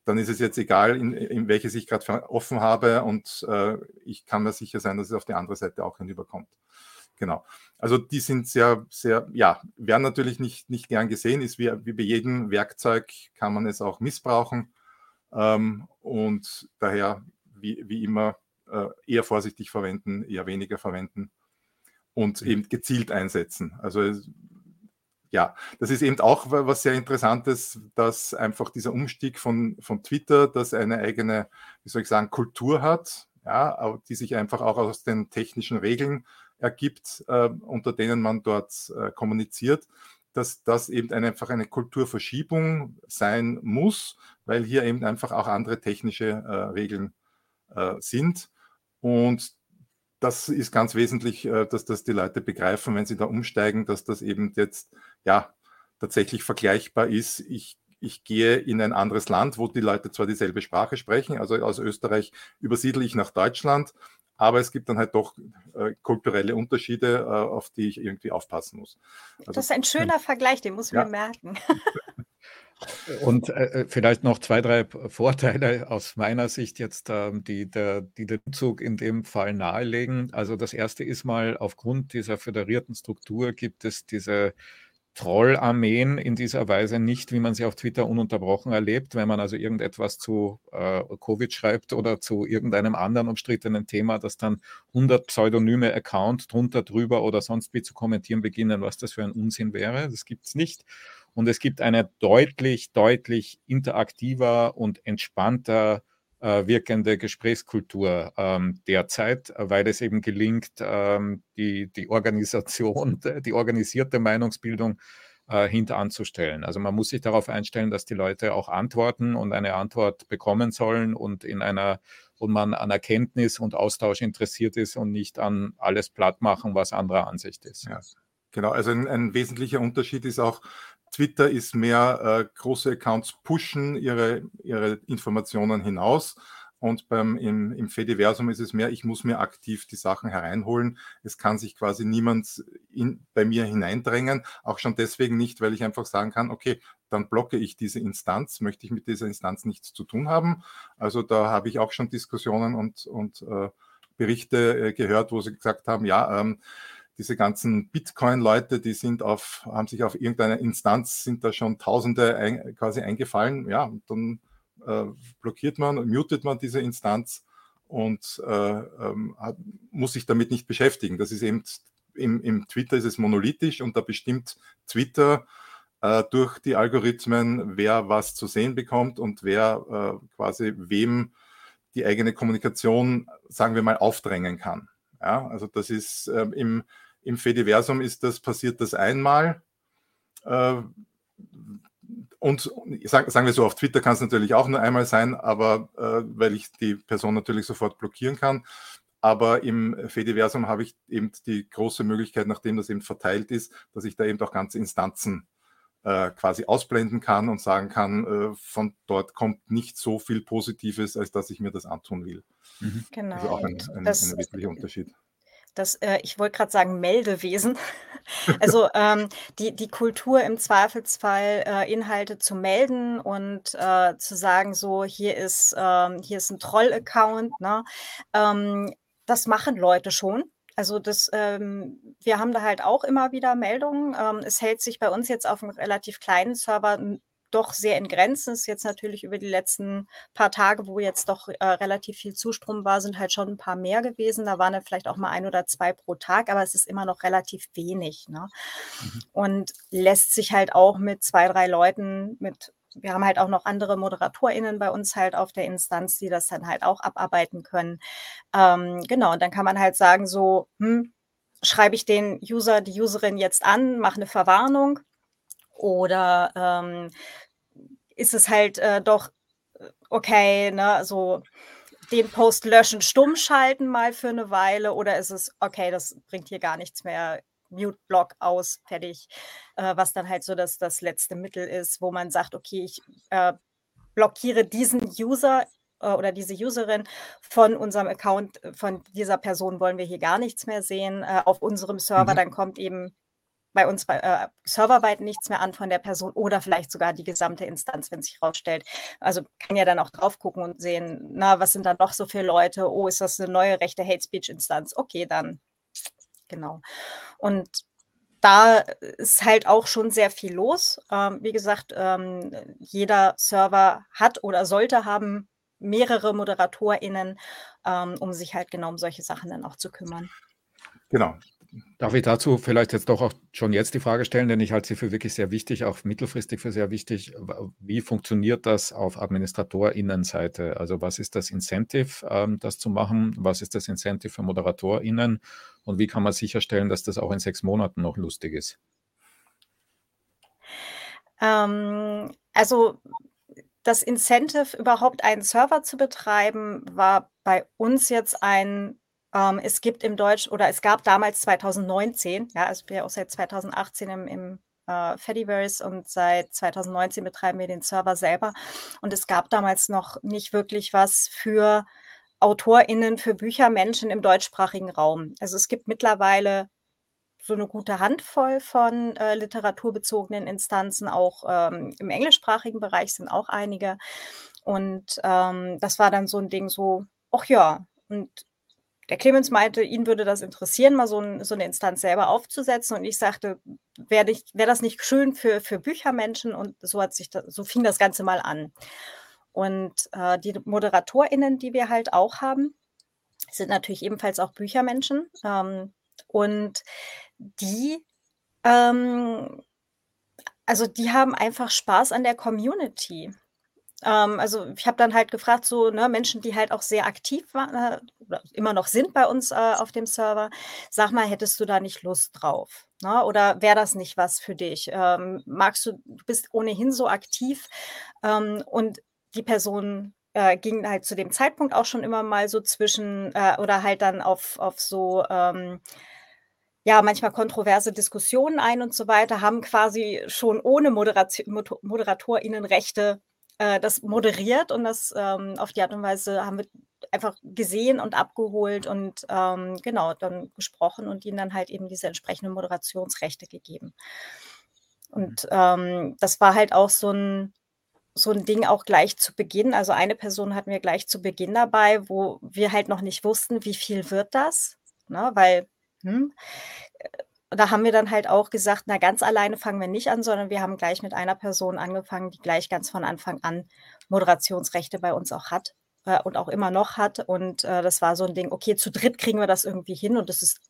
dann ist es jetzt egal, in, in welches ich gerade offen habe und äh, ich kann mir sicher sein, dass es auf die andere Seite auch hinüberkommt. Genau. Also die sind sehr, sehr, ja, werden natürlich nicht, nicht gern gesehen, ist wie, wie bei jedem Werkzeug kann man es auch missbrauchen ähm, und daher wie, wie immer äh, eher vorsichtig verwenden, eher weniger verwenden und mhm. eben gezielt einsetzen. Also ja, das ist eben auch was sehr Interessantes, dass einfach dieser Umstieg von, von Twitter, das eine eigene, wie soll ich sagen, Kultur hat, ja, die sich einfach auch aus den technischen Regeln ergibt, äh, unter denen man dort äh, kommuniziert, dass das eben eine, einfach eine Kulturverschiebung sein muss, weil hier eben einfach auch andere technische äh, Regeln äh, sind. Und das ist ganz wesentlich, äh, dass das die Leute begreifen, wenn sie da umsteigen, dass das eben jetzt ja tatsächlich vergleichbar ist. Ich, ich gehe in ein anderes Land, wo die Leute zwar dieselbe Sprache sprechen, also aus Österreich übersiedle ich nach Deutschland, aber es gibt dann halt doch äh, kulturelle Unterschiede, äh, auf die ich irgendwie aufpassen muss. Also, das ist ein schöner Vergleich, den muss man ja. merken. [LAUGHS] Und äh, äh, vielleicht noch zwei, drei Vorteile aus meiner Sicht jetzt, ähm, die, der, die den Zug in dem Fall nahelegen. Also das erste ist mal, aufgrund dieser föderierten Struktur gibt es diese Trollarmeen in dieser Weise nicht, wie man sie auf Twitter ununterbrochen erlebt, wenn man also irgendetwas zu äh, Covid schreibt oder zu irgendeinem anderen umstrittenen Thema, dass dann 100 pseudonyme Accounts drunter, drüber oder sonst wie zu kommentieren beginnen, was das für ein Unsinn wäre. Das gibt es nicht. Und es gibt eine deutlich, deutlich interaktiver und entspannter äh, wirkende Gesprächskultur ähm, derzeit, weil es eben gelingt, ähm, die, die Organisation, [LAUGHS] die organisierte Meinungsbildung äh, hinteranzustellen. Also man muss sich darauf einstellen, dass die Leute auch antworten und eine Antwort bekommen sollen und in einer und man an Erkenntnis und Austausch interessiert ist und nicht an alles platt machen, was anderer Ansicht ist. Ja. Genau, also ein, ein, wesentlicher Unterschied ist auch, Twitter ist mehr äh, große Accounts pushen ihre, ihre Informationen hinaus. Und beim, im, im Fediversum ist es mehr, ich muss mir aktiv die Sachen hereinholen. Es kann sich quasi niemand in, bei mir hineindrängen. Auch schon deswegen nicht, weil ich einfach sagen kann, okay, dann blocke ich diese Instanz, möchte ich mit dieser Instanz nichts zu tun haben. Also da habe ich auch schon Diskussionen und, und äh, Berichte äh, gehört, wo sie gesagt haben, ja, ähm, diese ganzen Bitcoin-Leute, die sind auf, haben sich auf irgendeine Instanz, sind da schon Tausende ein, quasi eingefallen. Ja, und dann äh, blockiert man mutet man diese Instanz und äh, ähm, hat, muss sich damit nicht beschäftigen. Das ist eben im, im, Twitter ist es monolithisch und da bestimmt Twitter äh, durch die Algorithmen, wer was zu sehen bekommt und wer äh, quasi wem die eigene Kommunikation, sagen wir mal, aufdrängen kann. Ja, also das ist ähm, im, im Fediversum ist das, passiert das einmal. Äh, und sagen wir so, auf Twitter kann es natürlich auch nur einmal sein, aber äh, weil ich die Person natürlich sofort blockieren kann. Aber im Fediversum habe ich eben die große Möglichkeit, nachdem das eben verteilt ist, dass ich da eben auch ganze Instanzen äh, quasi ausblenden kann und sagen kann, äh, von dort kommt nicht so viel Positives, als dass ich mir das antun will. Mhm. Genau. Also auch ein, ein, ein wesentlicher Unterschied das, äh, ich wollte gerade sagen, Meldewesen. [LAUGHS] Also [LAUGHS] ähm, die, die Kultur im Zweifelsfall äh, Inhalte zu melden und äh, zu sagen, so, hier ist, ähm, hier ist ein Troll-Account. Ne? Ähm, das machen Leute schon. Also das, ähm, wir haben da halt auch immer wieder Meldungen. Ähm, es hält sich bei uns jetzt auf einem relativ kleinen Server doch sehr in Grenzen. Ist jetzt natürlich über die letzten paar Tage, wo jetzt doch äh, relativ viel Zustrom war, sind halt schon ein paar mehr gewesen. Da waren dann vielleicht auch mal ein oder zwei pro Tag, aber es ist immer noch relativ wenig. Ne? Mhm. Und lässt sich halt auch mit zwei, drei Leuten, mit wir haben halt auch noch andere ModeratorInnen bei uns halt auf der Instanz, die das dann halt auch abarbeiten können. Ähm, genau, und dann kann man halt sagen, so, hm, schreibe ich den User, die Userin jetzt an, mache eine Verwarnung Oder ähm, ist es halt äh, doch äh, okay, ne, so den Post löschen, stumm schalten mal für eine Weile? Oder ist es okay, das bringt hier gar nichts mehr, Mute-Block aus, fertig, äh, was dann halt so das, das letzte Mittel ist, wo man sagt, okay, ich äh, blockiere diesen User äh, oder diese Userin von unserem Account, von dieser Person wollen wir hier gar nichts mehr sehen äh, auf unserem Server, mhm. dann kommt eben bei uns bei äh, serverweit nichts mehr an von der Person oder vielleicht sogar die gesamte Instanz, wenn sich herausstellt. Also kann ja dann auch drauf gucken und sehen, na, was sind da noch so viele Leute? Oh, ist das eine neue rechte Hate Speech Instanz? Okay, dann genau. Und da ist halt auch schon sehr viel los. Ähm, wie gesagt, ähm, jeder Server hat oder sollte haben mehrere ModeratorInnen, ähm, um sich halt genau um solche Sachen dann auch zu kümmern. Genau. Darf ich dazu vielleicht jetzt doch auch schon jetzt die Frage stellen, denn ich halte sie für wirklich sehr wichtig, auch mittelfristig für sehr wichtig. Wie funktioniert das auf AdministratorInnenseite? Also was ist das Incentive, ähm, das zu machen? Was ist das Incentive für ModeratorInnen? Und wie kann man sicherstellen, dass das auch in sechs Monaten noch lustig ist? Ähm, also das Incentive, überhaupt einen Server zu betreiben, war bei uns jetzt ein ähm, es gibt im Deutsch oder es gab damals 2019, ja, also wir auch seit 2018 im, im äh, Fediverse und seit 2019 betreiben wir den Server selber. Und es gab damals noch nicht wirklich was für AutorInnen, für Büchermenschen im deutschsprachigen Raum. Also es gibt mittlerweile so eine gute Handvoll von äh, literaturbezogenen Instanzen, auch ähm, im englischsprachigen Bereich sind auch einige. Und ähm, das war dann so ein Ding so, ach ja, und der Clemens meinte, ihn würde das interessieren, mal so, ein, so eine Instanz selber aufzusetzen. Und ich sagte, wäre wär das nicht schön für, für Büchermenschen? Und so hat sich das, so fing das Ganze mal an. Und äh, die ModeratorInnen, die wir halt auch haben, sind natürlich ebenfalls auch Büchermenschen. Ähm, und die, ähm, also die haben einfach Spaß an der Community. Ähm, also ich habe dann halt gefragt, so ne, Menschen, die halt auch sehr aktiv waren äh, immer noch sind bei uns äh, auf dem Server, sag mal, hättest du da nicht Lust drauf? Ne? Oder wäre das nicht was für dich? Ähm, magst du, du bist ohnehin so aktiv ähm, und die Person äh, ging halt zu dem Zeitpunkt auch schon immer mal so zwischen äh, oder halt dann auf, auf so ähm, ja, manchmal kontroverse Diskussionen ein und so weiter, haben quasi schon ohne Moderation, ModeratorInnenrechte äh, das moderiert und das ähm, auf die Art und Weise haben wir einfach gesehen und abgeholt und ähm, genau dann gesprochen und ihnen dann halt eben diese entsprechenden Moderationsrechte gegeben. Und mhm. ähm, das war halt auch so ein, so ein Ding auch gleich zu Beginn. Also eine Person hatten wir gleich zu Beginn dabei, wo wir halt noch nicht wussten, wie viel wird das, ne? weil hm, da haben wir dann halt auch gesagt, na, ganz alleine fangen wir nicht an, sondern wir haben gleich mit einer Person angefangen, die gleich ganz von Anfang an Moderationsrechte bei uns auch hat äh, und auch immer noch hat. Und äh, das war so ein Ding, okay, zu dritt kriegen wir das irgendwie hin und das ist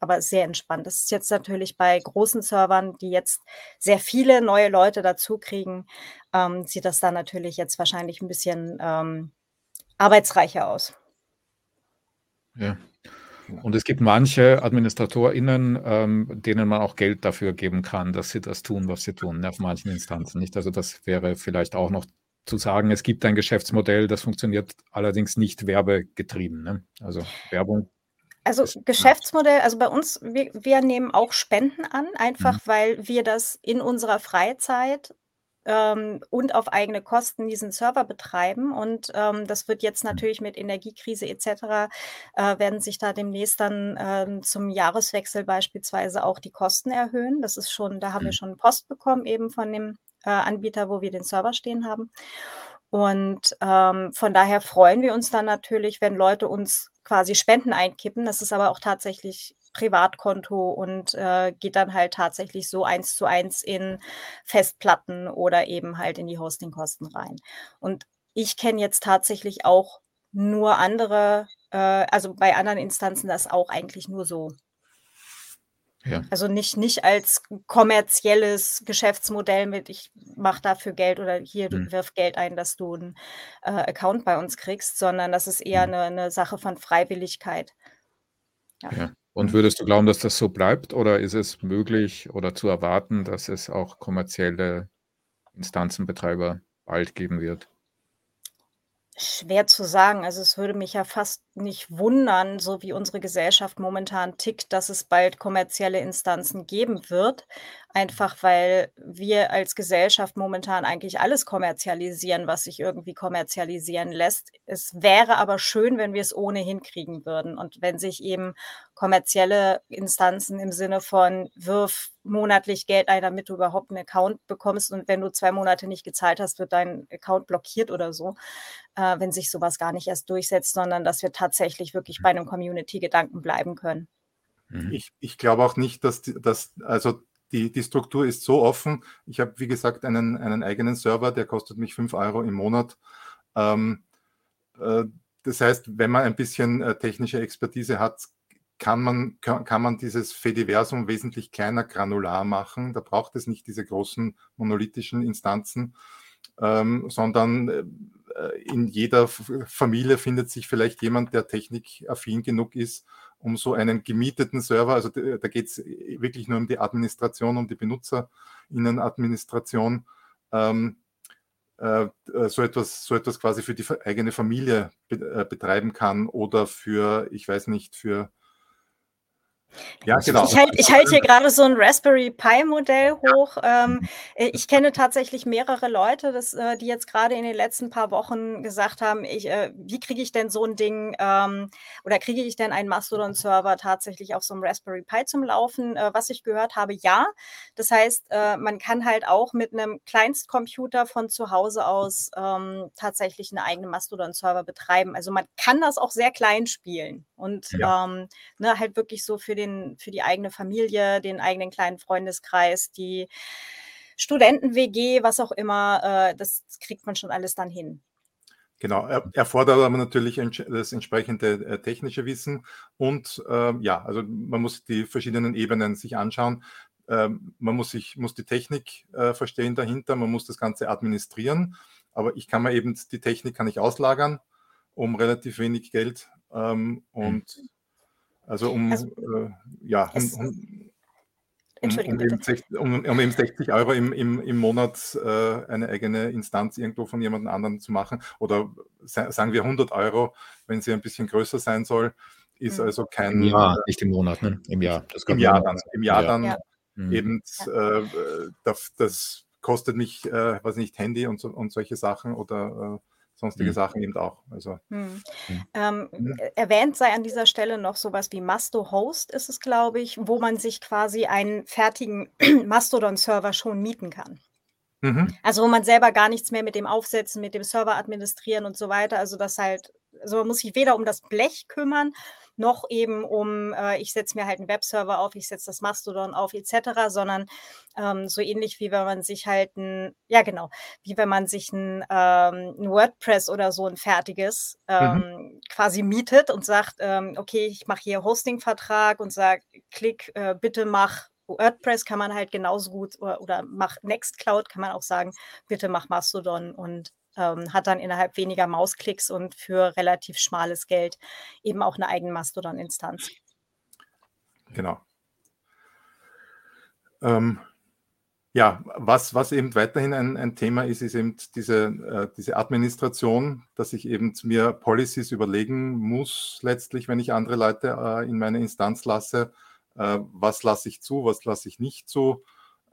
aber sehr entspannt. Das ist jetzt natürlich bei großen Servern, die jetzt sehr viele neue Leute dazu kriegen, ähm, sieht das dann natürlich jetzt wahrscheinlich ein bisschen ähm, arbeitsreicher aus. Ja, und es gibt manche AdministratorInnen, ähm, denen man auch Geld dafür geben kann, dass sie das tun, was sie tun, ne, auf manchen Instanzen nicht. Also das wäre vielleicht auch noch zu sagen, es gibt ein Geschäftsmodell, das funktioniert allerdings nicht werbegetrieben. Ne? Also Werbung also Geschäftsmodell, also bei uns, wir, wir nehmen auch Spenden an, einfach mhm. weil wir das in unserer Freizeit ähm, und auf eigene Kosten diesen Server betreiben. Und ähm, das wird jetzt mhm. natürlich mit Energiekrise etc. Äh, werden sich da demnächst dann äh, zum Jahreswechsel beispielsweise auch die Kosten erhöhen. Das ist schon, da haben wir mhm. schon Post bekommen eben von dem äh, Anbieter, wo wir den Server stehen haben. Und ähm, von daher freuen wir uns dann natürlich, wenn Leute uns quasi Spenden einkippen. Das ist aber auch tatsächlich Privatkonto und äh, geht dann halt tatsächlich so eins zu eins in Festplatten oder eben halt in die Hostingkosten rein. Und ich kenne jetzt tatsächlich auch nur andere, äh, also bei anderen Instanzen das auch eigentlich nur so. Ja. Also nicht, nicht als kommerzielles Geschäftsmodell mit, ich mache dafür Geld oder hier, du hm. wirf Geld ein, dass du einen äh, Account bei uns kriegst, sondern das ist eher hm. eine, eine Sache von Freiwilligkeit. Ja. ja. Und würdest du glauben, dass das so bleibt oder ist es möglich oder zu erwarten, dass es auch kommerzielle Instanzenbetreiber bald geben wird? Schwer zu sagen. Also, es würde mich ja fast nicht wundern, so wie unsere Gesellschaft momentan tickt, dass es bald kommerzielle Instanzen geben wird. Einfach weil wir als Gesellschaft momentan eigentlich alles kommerzialisieren, was sich irgendwie kommerzialisieren lässt. Es wäre aber schön, wenn wir es ohnehin kriegen würden und wenn sich eben kommerzielle Instanzen im Sinne von wirf monatlich Geld ein, damit du überhaupt einen Account bekommst und wenn du zwei Monate nicht gezahlt hast, wird dein Account blockiert oder so, äh, wenn sich sowas gar nicht erst durchsetzt, sondern dass wir tatsächlich wirklich bei einem Community-Gedanken bleiben können. Mhm. Ich, ich glaube auch nicht, dass, dass also die, die Struktur ist so offen. Ich habe, wie gesagt, einen, einen eigenen Server, der kostet mich 5 Euro im Monat. Ähm, äh, das heißt, wenn man ein bisschen äh, technische Expertise hat, kann man, kann, kann man dieses Fediversum wesentlich kleiner granular machen. Da braucht es nicht diese großen monolithischen Instanzen, ähm, sondern äh, in jeder Familie findet sich vielleicht jemand, der technikaffin genug ist, um so einen gemieteten Server, also da geht es wirklich nur um die Administration, um die Benutzerinnenadministration, ähm, äh, so, etwas, so etwas quasi für die eigene Familie be äh, betreiben kann oder für, ich weiß nicht, für ja, genau. Ich halte ich halt hier gerade so ein Raspberry Pi-Modell hoch. Ähm, äh, ich kenne tatsächlich mehrere Leute, das, äh, die jetzt gerade in den letzten paar Wochen gesagt haben, ich, äh, wie kriege ich denn so ein Ding ähm, oder kriege ich denn einen Mastodon-Server tatsächlich auf so einem Raspberry Pi zum Laufen? Äh, was ich gehört habe, ja. Das heißt, äh, man kann halt auch mit einem Kleinstcomputer von zu Hause aus ähm, tatsächlich einen eigenen Mastodon-Server betreiben. Also man kann das auch sehr klein spielen und ja. Ähm, ne, halt wirklich so für den, für die eigene Familie, den eigenen kleinen Freundeskreis, die Studenten-WG, was auch immer, äh, das kriegt man schon alles dann hin. Genau, er, erfordert aber natürlich das entsprechende äh, technische Wissen und äh, ja, also man muss die verschiedenen Ebenen sich anschauen. Ähm, man muss, sich, muss die Technik äh, verstehen dahinter, man muss das Ganze administrieren, aber ich kann mir eben die Technik kann ich auslagern um relativ wenig Geld ähm, und mhm. Also um, also, äh, ja, um, um, um, eben 60, um, eben 60, Euro im, im, im Monat äh, eine eigene Instanz irgendwo von jemand anderen zu machen. Oder sagen wir 100 Euro, wenn sie ein bisschen größer sein soll, ist mhm. also kein. Im Jahr, äh, nicht im Monat, ne? Im Jahr. Im Jahr dann. Im Jahr ja. dann ja. Mhm. eben, äh, das, das, kostet mich, äh, weiß nicht, Handy und, so, und solche Sachen oder äh, sonstige mhm. Sachen eben auch. Also, mhm. Ähm, mhm. Erwähnt sei an dieser Stelle noch sowas wie Masto-Host ist es, glaube ich, wo man sich quasi einen fertigen [CLEARS THROAT] Mastodon-Server schon mieten kann. Mhm. Also wo man selber gar nichts mehr mit dem Aufsetzen, mit dem Server administrieren und so weiter. Also das halt, also man muss sich weder um das Blech kümmern, noch eben um, äh, ich setze mir halt einen Webserver auf, ich setze das Mastodon auf, etc., sondern ähm, so ähnlich wie wenn man sich halt ein, ja genau, wie wenn man sich ein, ähm, ein WordPress oder so ein fertiges mhm. ähm, quasi mietet und sagt, ähm, okay, ich mache hier Hosting-Vertrag und sage, klick, äh, bitte mach WordPress kann man halt genauso gut oder, oder mach Nextcloud kann man auch sagen, bitte mach Mastodon und ähm, hat dann innerhalb weniger Mausklicks und für relativ schmales Geld eben auch eine eigene Mastodon-Instanz. Genau. Ähm, ja, was, was eben weiterhin ein, ein Thema ist, ist eben diese, äh, diese Administration, dass ich eben mir Policies überlegen muss, letztlich, wenn ich andere Leute äh, in meine Instanz lasse, äh, was lasse ich zu, was lasse ich nicht zu,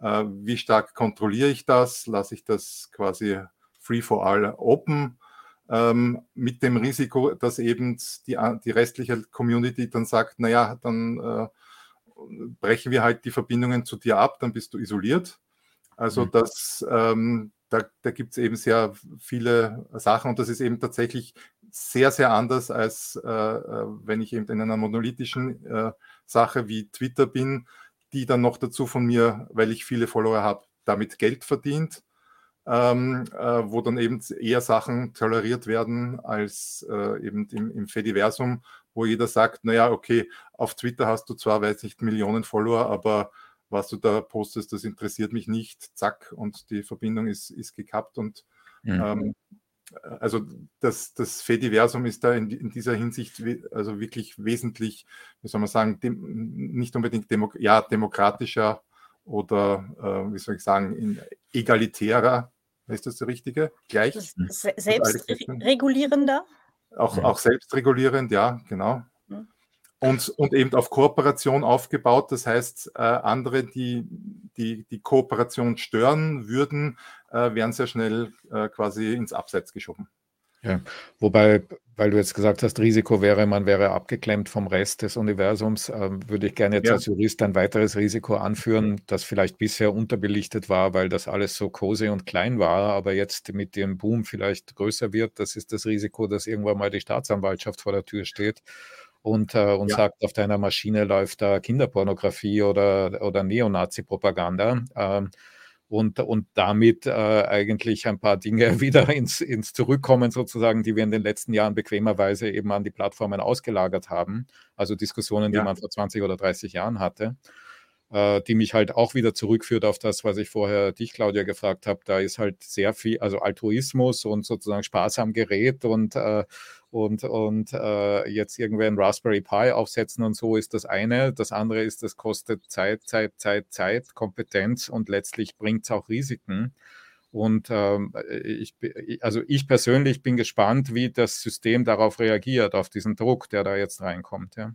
äh, wie stark kontrolliere ich das, lasse ich das quasi Free for All Open ähm, mit dem Risiko, dass eben die, die restliche Community dann sagt, naja, dann äh, brechen wir halt die Verbindungen zu dir ab, dann bist du isoliert. Also mhm. das, ähm, da, da gibt es eben sehr viele Sachen und das ist eben tatsächlich sehr, sehr anders, als äh, äh, wenn ich eben in einer monolithischen äh, Sache wie Twitter bin, die dann noch dazu von mir, weil ich viele Follower habe, damit Geld verdient ähm, äh, wo dann eben eher Sachen toleriert werden als äh, eben im, im Fediversum, wo jeder sagt, naja, okay, auf Twitter hast du zwar, weiß nicht, Millionen Follower, aber was du da postest, das interessiert mich nicht, zack, und die Verbindung ist, ist gekappt und mhm. ähm, also das, das Fediversum ist da in, in, dieser Hinsicht also wirklich wesentlich, wie soll man sagen, dem, nicht unbedingt demo, ja, demokratischer oder, äh, wie soll ich sagen, egalitärer, ist das der richtige? Gleich? Selbstregulierender? Auch, auch selbstregulierend, ja, genau. Und, und eben auf Kooperation aufgebaut. Das heißt, äh, andere, die, die die Kooperation stören würden, äh, werden sehr schnell äh, quasi ins Abseits geschoben. Ja, wobei, weil du jetzt gesagt hast, Risiko wäre, man wäre abgeklemmt vom Rest des Universums, äh, würde ich gerne jetzt ja. als Jurist ein weiteres Risiko anführen, das vielleicht bisher unterbelichtet war, weil das alles so kose und klein war, aber jetzt mit dem Boom vielleicht größer wird. Das ist das Risiko, dass irgendwann mal die Staatsanwaltschaft vor der Tür steht und, äh, und ja. sagt, auf deiner Maschine läuft da Kinderpornografie oder, oder Neonazi-Propaganda. Ähm, und, und damit äh, eigentlich ein paar Dinge [LAUGHS] wieder ins, ins Zurückkommen sozusagen, die wir in den letzten Jahren bequemerweise eben an die Plattformen ausgelagert haben. Also Diskussionen, ja. die man vor 20 oder 30 Jahren hatte äh, die mich halt auch wieder zurückführt auf das, was ich vorher dich, Claudia, gefragt habe. Da ist halt sehr viel, also Altruismus und sozusagen Spaß am Gerät und, äh, und, und äh, jetzt irgendwie ein Raspberry Pi aufsetzen und so ist das eine. Das andere ist, das kostet Zeit, Zeit, Zeit, Zeit, Kompetenz und letztlich bringt es auch Risiken. Und ähm, ich, also ich persönlich bin gespannt, wie das System darauf reagiert, auf diesen Druck, der da jetzt reinkommt. Ja.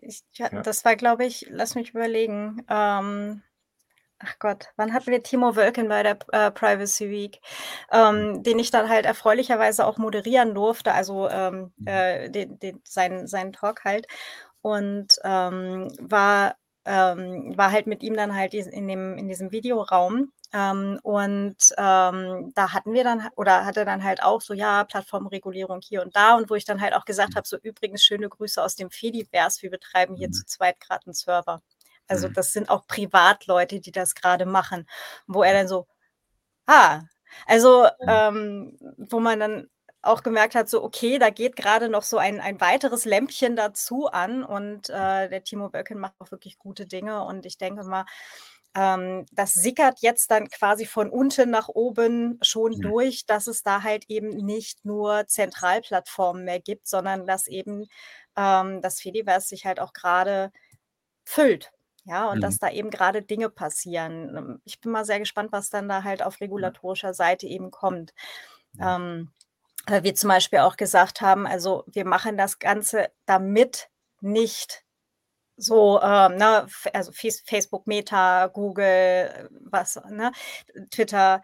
Ich, ja, ja. Das war, glaube ich, lass mich überlegen. Ähm, ach Gott, wann hatten wir Timo Wölken bei der äh, Privacy Week, ähm, mhm. den ich dann halt erfreulicherweise auch moderieren durfte, also ähm, mhm. äh, den, den, seinen, seinen Talk halt. Und ähm, war, ähm, war halt mit ihm dann halt in, dem, in diesem Videoraum ähm, und ähm, da hatten wir dann oder hatte dann halt auch so, ja, Plattformregulierung hier und da und wo ich dann halt auch gesagt mhm. habe, so übrigens schöne Grüße aus dem Fediverse, wir betreiben hier mhm. zu zweit gerade einen Server. Also mhm. das sind auch Privatleute, die das gerade machen, wo er dann so, ah, also ähm, wo man dann auch gemerkt hat, so okay, da geht gerade noch so ein, ein weiteres Lämpchen dazu an und äh, der Timo Böcken macht auch wirklich gute Dinge und ich denke mal, ähm, das sickert jetzt dann quasi von unten nach oben schon mhm. durch, dass es da halt eben nicht nur Zentralplattformen mehr gibt, sondern dass eben ähm, das Fediverse sich halt auch gerade füllt. Ja, und mhm. dass da eben gerade Dinge passieren. Ähm, ich bin mal sehr gespannt, was dann da halt auf regulatorischer Seite eben kommt. Ja. Ähm, weil wir zum Beispiel auch gesagt haben, also wir machen das Ganze damit nicht so, ähm, ne, also Facebook, Meta, Google, was, ne, Twitter,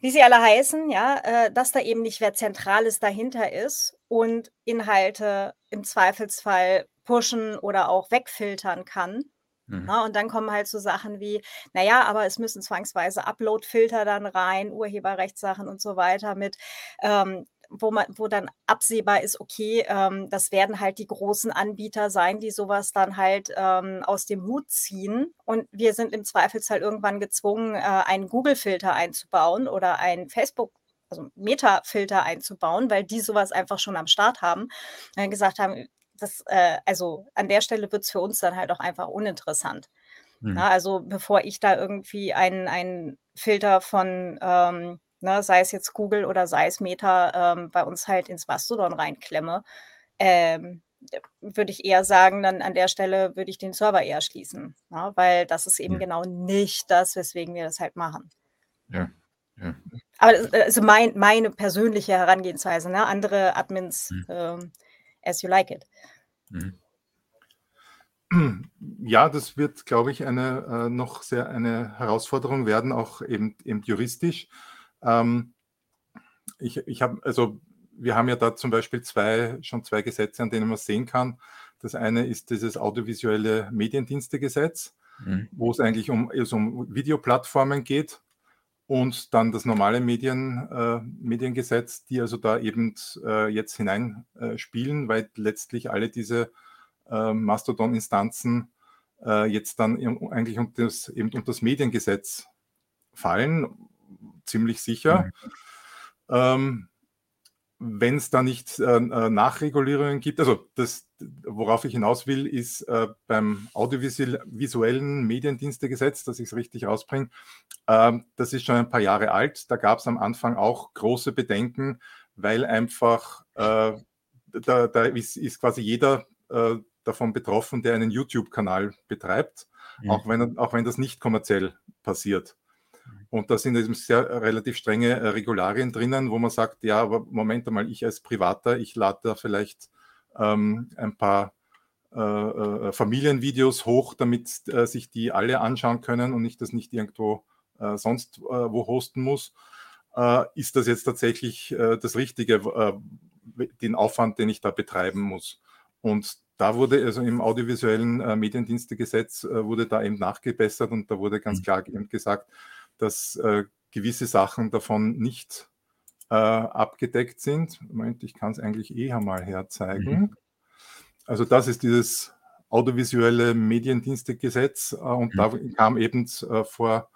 wie sie alle heißen, ja, äh, dass da eben nicht wer Zentrales dahinter ist und Inhalte im Zweifelsfall pushen oder auch wegfiltern kann. Mhm. Na, ne? und dann kommen halt so Sachen wie, naja, aber es müssen zwangsweise Upload-Filter dann rein, Urheberrechtssachen und so weiter mit. Ähm, wo man, wo dann absehbar ist, okay, ähm, das werden halt die großen Anbieter sein, die sowas dann halt ähm, aus dem Hut ziehen. Und wir sind im Zweifelsfall irgendwann gezwungen, äh, einen Google-Filter einzubauen oder einen Facebook also Meta-Filter einzubauen, weil die sowas einfach schon am Start haben. Und gesagt haben, das, äh, also an der Stelle wird es für uns dann halt auch einfach uninteressant. Mhm. Na, also bevor ich da irgendwie einen, Filter von ähm, ne, sei es jetzt Google oder sei es Meta, ähm, bei uns halt ins Mastodon reinklemme, ähm, würde ich eher sagen, dann an der Stelle würde ich den Server eher schließen, ne, weil das ist eben ja. genau nicht das, weswegen wir das halt machen. Ja. ja. Aber äh, also mein, meine persönliche Herangehensweise, ne? andere Admins mhm. ähm, as you like it. Mhm. Ja, das wird, glaube ich, eine äh, noch sehr eine Herausforderung werden, auch eben, eben juristisch. Ähm, ich ich habe, also wir haben ja da zum Beispiel zwei, schon zwei Gesetze, an denen man sehen kann. Das eine ist dieses audiovisuelle Mediendienstegesetz, mhm. wo es eigentlich um, also um Videoplattformen geht und dann das normale Medien, äh, Mediengesetz, die also da eben äh, jetzt hineinspielen, äh, weil letztlich alle diese äh, Mastodon-Instanzen äh, jetzt dann eigentlich unter das, eben unter das Mediengesetz fallen ziemlich sicher. Mhm. Ähm, wenn es da nicht äh, äh, Nachregulierungen gibt, also das, worauf ich hinaus will, ist äh, beim audiovisuellen Mediendienstegesetz, dass ich es richtig rausbringe, äh, das ist schon ein paar Jahre alt. Da gab es am Anfang auch große Bedenken, weil einfach äh, da, da ist, ist, quasi jeder äh, davon betroffen, der einen YouTube-Kanal betreibt, ja. auch, wenn, auch wenn das nicht kommerziell passiert. Und da sind eben sehr äh, relativ strenge äh, Regularien drinnen, wo man sagt, ja, aber Moment einmal, ich als Privater, ich lade da vielleicht ähm, ein paar äh, äh, Familienvideos hoch, damit äh, sich die alle anschauen können und ich das nicht irgendwo äh, sonst wo hosten muss. ist das jetzt tatsächlich das Richtige, den Aufwand, den ich da betreiben muss? Und da wurde also im audiovisuellen Mediendienstegesetz wurde da eben nachgebessert und da wurde ganz mhm. klar eben gesagt, dass äh, gewisse Sachen davon nicht äh, abgedeckt sind. Moment, ich kann es eigentlich eher mal herzeigen. Mhm. Also das ist dieses audiovisuelle Mediendienstegesetz äh, und mhm. da kam eben äh, vor,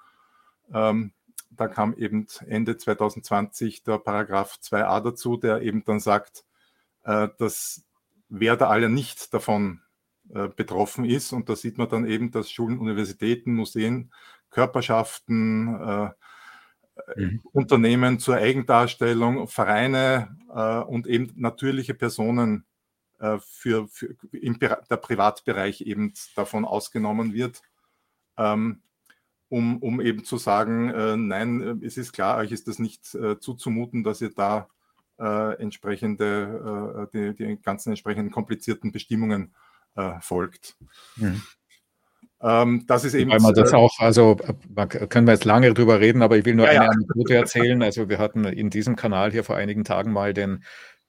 ähm, da kam eben Ende 2020 der Paragraph 2a dazu, der eben dann sagt, äh, dass wer da alle nicht davon äh, betroffen ist. Und da sieht man dann eben, dass Schulen, Universitäten, Museen, Körperschaften, äh, mhm. Unternehmen zur Eigendarstellung, Vereine äh, und eben natürliche Personen äh, für, für im, der Privatbereich eben davon ausgenommen wird. Ähm, um, um eben zu sagen, äh, nein, es ist klar, euch ist das nicht äh, zuzumuten, dass ihr da äh, entsprechende, die, die, ganzen entsprechenden komplizierten Bestimmungen folgt. Mhm. Ähm, das ist eben. Weil man das äh, auch, also können wir jetzt lange drüber reden, aber ich will nur ja, eine ja. Anekdote erzählen. Also wir hatten in diesem Kanal hier vor einigen Tagen mal den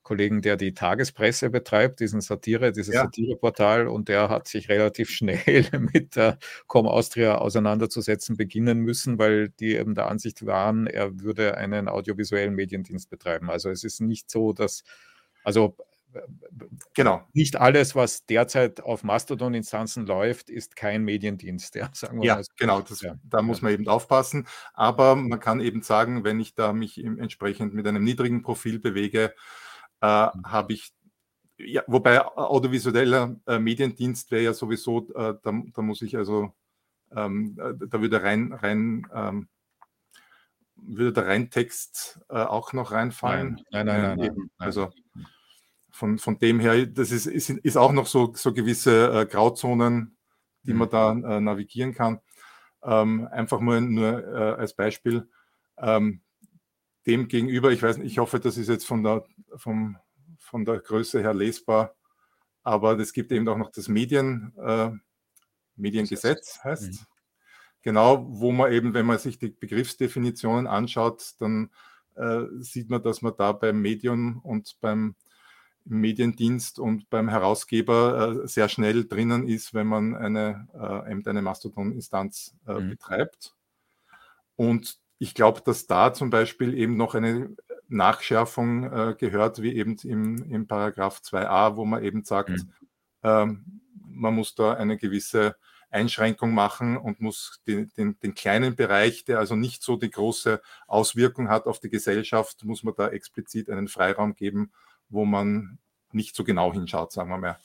Kollegen, der die Tagespresse betreibt, diesen Satire, dieses ja. Satireportal, und der hat sich relativ [LAUGHS] schnell mit der Com Austria auseinanderzusetzen beginnen müssen, weil die eben der Ansicht waren, er würde einen audiovisuellen Mediendienst betreiben. Also es ist nicht so, dass, also Genau. Nicht alles, was derzeit auf Mastodon-Instanzen läuft, ist kein Mediendienst. Ja, [LAUGHS] ja genau. Das, ja. Da muss man eben aufpassen. Aber man kann eben sagen, wenn ich da mich entsprechend mit einem niedrigen Profil bewege, äh, mhm. habe ich, ja, wobei audiovisueller äh, Mediendienst wäre ja sowieso, äh, da, da, muss ich also, ähm, äh, da würde rein, rein ähm, würde der Reintext äh, auch noch reinfallen? Nein, nein, nein. nein, nein also von, von dem her, das ist, ist, ist auch noch so, so gewisse äh, Grauzonen, die mhm. man da äh, navigieren kann. Ähm, einfach nur, nur äh, als Beispiel. Ähm, dem gegenüber, ich weiß nicht, ich hoffe, das ist jetzt von der, vom, von der Größe her lesbar, aber es gibt eben auch noch das Medien, äh, Mediengesetz, heißt mhm. Genau, wo man eben, wenn man sich die Begriffsdefinitionen anschaut, dann äh, sieht man, dass man da beim Medium und beim im Mediendienst und beim Herausgeber äh, sehr schnell drinnen ist, wenn man eine, äh, eine Mastodon-Instanz äh, mhm. betreibt. Und ich glaube, dass da zum Beispiel eben noch eine Nachschärfung äh, gehört, wie eben im, im Paragraph 2a, wo man eben sagt, mhm. ähm, man muss da eine gewisse Einschränkung machen und muss den, den, den, kleinen Bereich, der also nicht so die große Auswirkung hat auf die Gesellschaft, muss man da explizit einen Freiraum geben, wo man nicht so genau hinschaut, sagen wir mal,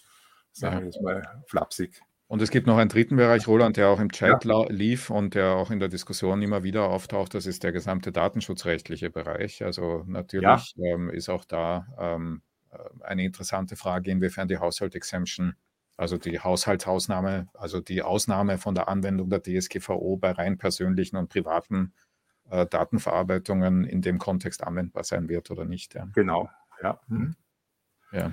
sagen wir jetzt mal flapsig. Und es gibt noch einen dritten Bereich, Roland, der auch im Chat ja. lief und der auch in der Diskussion immer wieder auftaucht. Das ist der gesamte datenschutzrechtliche Bereich. Also natürlich ja. ähm, ist auch da ähm, äh, eine interessante Frage, inwiefern die Household Exemption, also die Haushaltsausnahme, also die Ausnahme von der Anwendung der DSGVO bei rein persönlichen und privaten äh, Datenverarbeitungen in dem Kontext anwendbar sein wird oder nicht. Ja. Genau, ja. Mhm. Ja.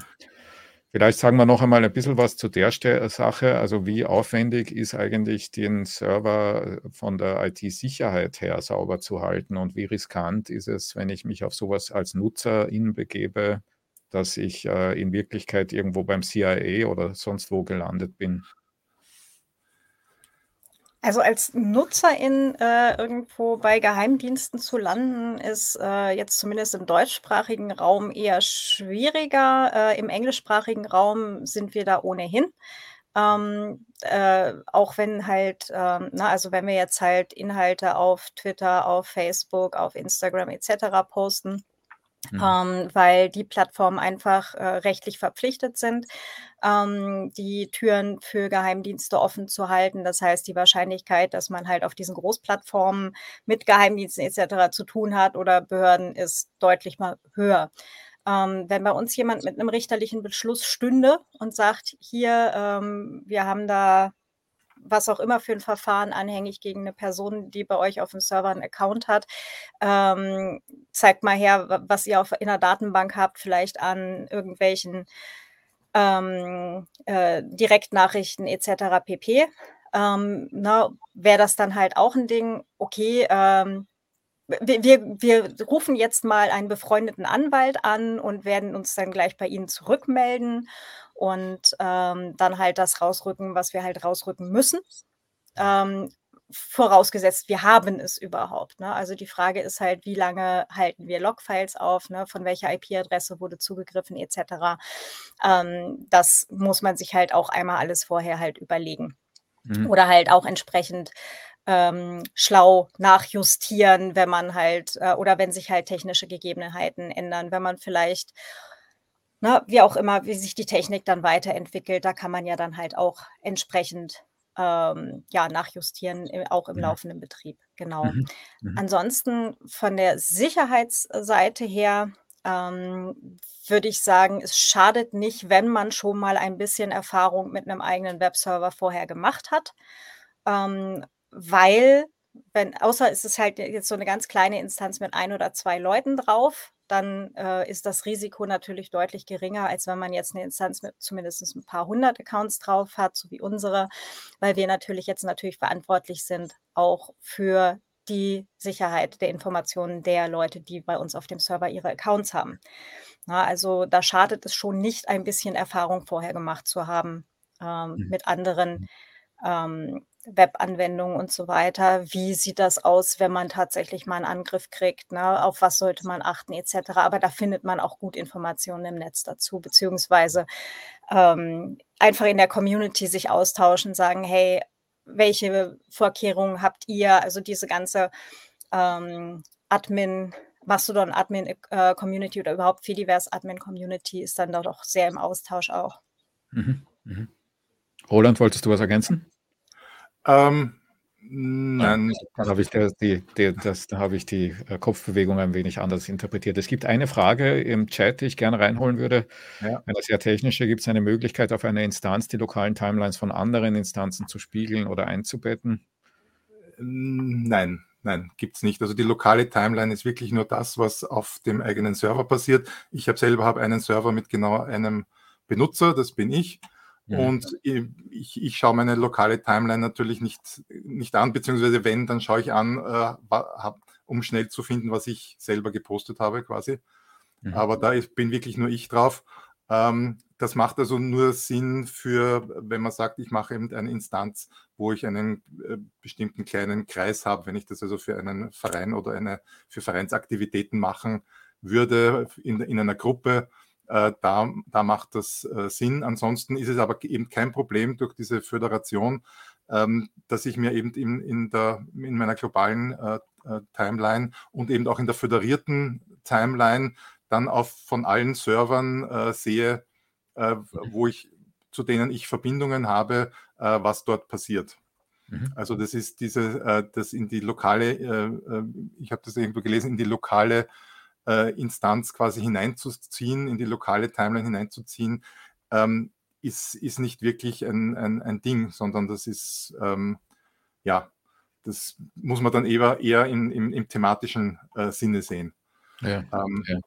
Vielleicht sagen wir noch einmal ein bisschen was zu der Sache. Also wie aufwendig ist eigentlich den Server von der IT-Sicherheit her sauber zu halten und wie riskant ist es, wenn ich mich auf sowas als Nutzerin begebe, dass ich äh, in Wirklichkeit irgendwo beim CIA oder sonst wo gelandet bin? Also als Nutzerin äh, irgendwo bei Geheimdiensten zu landen, ist äh, jetzt zumindest im deutschsprachigen Raum eher schwieriger. Äh, Im englischsprachigen Raum sind wir da ohnehin. Ähm, äh, auch wenn halt, ähm, na, also wenn wir jetzt halt Inhalte auf Twitter, auf Facebook, auf Instagram etc. posten, Mhm. Ähm, weil die Plattformen einfach äh, rechtlich verpflichtet sind, ähm, die Türen für Geheimdienste offen zu halten. Das heißt, die Wahrscheinlichkeit, dass man halt auf diesen Großplattformen mit Geheimdiensten etc. zu tun hat oder Behörden, ist deutlich mal höher. Ähm, wenn bei uns jemand mit einem richterlichen Beschluss stünde und sagt, hier, ähm, wir haben da was auch immer für ein Verfahren anhängig gegen eine Person, die bei euch auf dem Server einen Account hat. Ähm, zeigt mal her, was ihr auf, in der Datenbank habt, vielleicht an irgendwelchen ähm, äh, Direktnachrichten etc. pp. Ähm, ne, Wäre das dann halt auch ein Ding, okay, ähm, wir, wir, wir, rufen jetzt mal einen befreundeten Anwalt an und werden uns dann gleich bei Ihnen zurückmelden und ähm, dann halt das rausrücken, was wir halt rausrücken müssen. Ähm, vorausgesetzt, wir haben es überhaupt. Ne? Also die Frage ist halt, wie lange halten wir Logfiles auf, ne? von welcher IP-Adresse wurde zugegriffen etc. Ähm, das muss man sich halt auch einmal alles vorher halt überlegen. Mhm. Oder halt auch entsprechend ähm, schlau nachjustieren, wenn man halt, äh, oder wenn sich halt technische Gegebenheiten ändern, wenn man vielleicht ne, wie auch immer, wie sich die Technik dann weiterentwickelt, da kann man ja dann halt auch entsprechend ähm, ja, nachjustieren, auch im mhm. laufenden Betrieb. Genau. Mhm. Mhm. Ansonsten von der Sicherheitsseite her ähm, würde ich sagen, es schadet nicht, wenn man schon mal ein bisschen Erfahrung mit einem eigenen Webserver vorher gemacht hat, ähm, weil wenn, außer es ist halt jetzt so eine ganz kleine Instanz mit ein oder zwei Leuten drauf, dann äh, ist das Risiko natürlich deutlich geringer, als wenn man jetzt eine Instanz mit zumindest ein paar hundert Accounts drauf hat, so wie unsere, weil wir natürlich jetzt natürlich verantwortlich sind auch für die Sicherheit der Informationen der Leute, die bei uns auf dem Server ihre Accounts haben. Na, also da schadet es schon nicht, ein bisschen Erfahrung vorher gemacht zu haben ähm, mhm. mit anderen mhm. ähm, Webanwendungen und so weiter. Wie sieht das aus, wenn man tatsächlich mal einen Angriff kriegt? Ne? Auf was sollte man achten etc. Aber da findet man auch gut Informationen im Netz dazu, beziehungsweise ähm, einfach in der Community sich austauschen, sagen, hey, welche Vorkehrungen habt ihr? Also diese ganze ähm, Admin, Mastodon Admin äh, Community oder überhaupt Fediverse Admin Community ist dann doch sehr im Austausch auch. Mhm, mh. Roland, wolltest du was ergänzen? Ähm, nein. Da habe ich, die, die, das, da habe ich die äh, Kopfbewegung ein wenig anders interpretiert. Es gibt eine Frage im Chat, die ich gerne reinholen würde. Ja. Eine sehr technische. Gibt es eine Möglichkeit, auf einer Instanz die lokalen Timelines von anderen Instanzen zu spiegeln oder einzubetten? Nein, nein, gibt es nicht. Also die lokale Timeline ist wirklich nur das, was auf dem eigenen Server passiert. Ich habe selber habe einen Server mit genau einem Benutzer, das bin ich. Und ich, ich schaue meine lokale Timeline natürlich nicht, nicht an, beziehungsweise wenn, dann schaue ich an, äh, um schnell zu finden, was ich selber gepostet habe quasi. Mhm. Aber da ist, bin wirklich nur ich drauf. Ähm, das macht also nur Sinn für, wenn man sagt, ich mache eben eine Instanz, wo ich einen äh, bestimmten kleinen Kreis habe. Wenn ich das also für einen Verein oder eine, für Vereinsaktivitäten machen würde in, in einer Gruppe, da, da macht das äh, Sinn. Ansonsten ist es aber eben kein Problem durch diese Föderation, ähm, dass ich mir eben in, in, der, in meiner globalen äh, Timeline und eben auch in der föderierten Timeline dann auf von allen Servern sehe, mhm. wo ich, zu denen ich Verbindungen habe, was dort passiert. Mhm. Also das ist diese, das in die lokale, ich habe das irgendwo gelesen, in die lokale äh, Instanz quasi hineinzuziehen, in die lokale Timeline hineinzuziehen, ähm, ist, ist nicht wirklich ein, ein, ein Ding, sondern das ist, ähm, ja, das muss man dann eher, eher in, im, im thematischen äh, Sinne sehen. Ja, ähm, ja.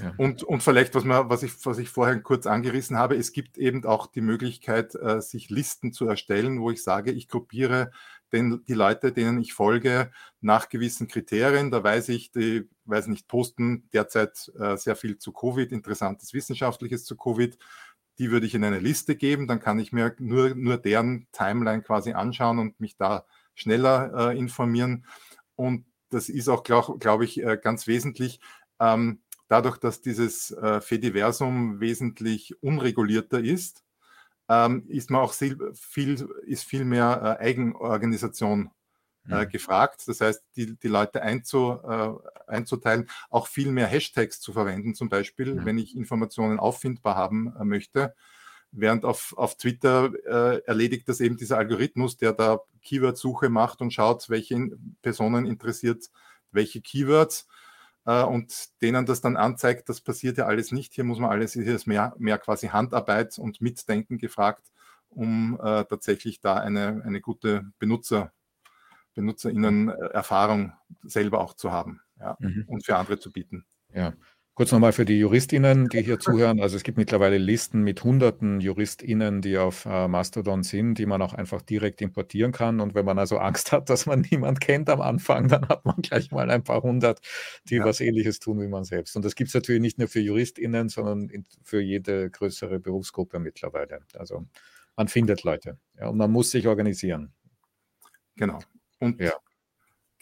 Ja. Und, und vielleicht, was, man, was, ich, was ich vorher kurz angerissen habe, es gibt eben auch die Möglichkeit, äh, sich Listen zu erstellen, wo ich sage, ich gruppiere den, die Leute, denen ich folge, nach gewissen Kriterien. Da weiß ich, die, weiß nicht, posten derzeit äh, sehr viel zu Covid, interessantes Wissenschaftliches zu Covid. Die würde ich in eine Liste geben, dann kann ich mir nur, nur deren Timeline quasi anschauen und mich da schneller äh, informieren. Und das ist auch, glaube glaub ich, äh, ganz wesentlich. Ähm, dadurch, dass dieses äh, Fediversum wesentlich unregulierter ist, ähm, ist man auch viel, ist viel mehr äh, Eigenorganisation äh, mhm. gefragt. Das heißt, die, die Leute einzu, äh, einzuteilen, auch viel mehr Hashtags zu verwenden, zum Beispiel, mhm. wenn ich Informationen auffindbar haben äh, möchte. Während auf, auf Twitter äh, erledigt das eben dieser Algorithmus, der da Keyword-Suche macht und schaut, welche Personen interessiert welche Keywords und denen das dann anzeigt, das passiert ja alles nicht. Hier muss man alles, hier ist mehr, mehr quasi Handarbeit und Mitdenken gefragt, um äh, tatsächlich da eine, eine gute Benutzer, BenutzerInnen-Erfahrung selber auch zu haben ja, mhm. und für andere zu bieten. Ja, Kurz nochmal für die JuristInnen, die hier zuhören. Also es gibt mittlerweile Listen mit hunderten JuristInnen, die auf äh, Mastodon sind, die man auch einfach direkt importieren kann. Und wenn man also Angst hat, dass man [LAUGHS] niemand kennt am Anfang, dann hat man gleich mal ein paar hundert, die ja. was ähnliches tun wie man selbst. Und das gibt es natürlich nicht nur für JuristInnen, sondern in, für jede größere Berufsgruppe mittlerweile. Also man findet Leute ja, und man muss sich organisieren. Genau. Und ja.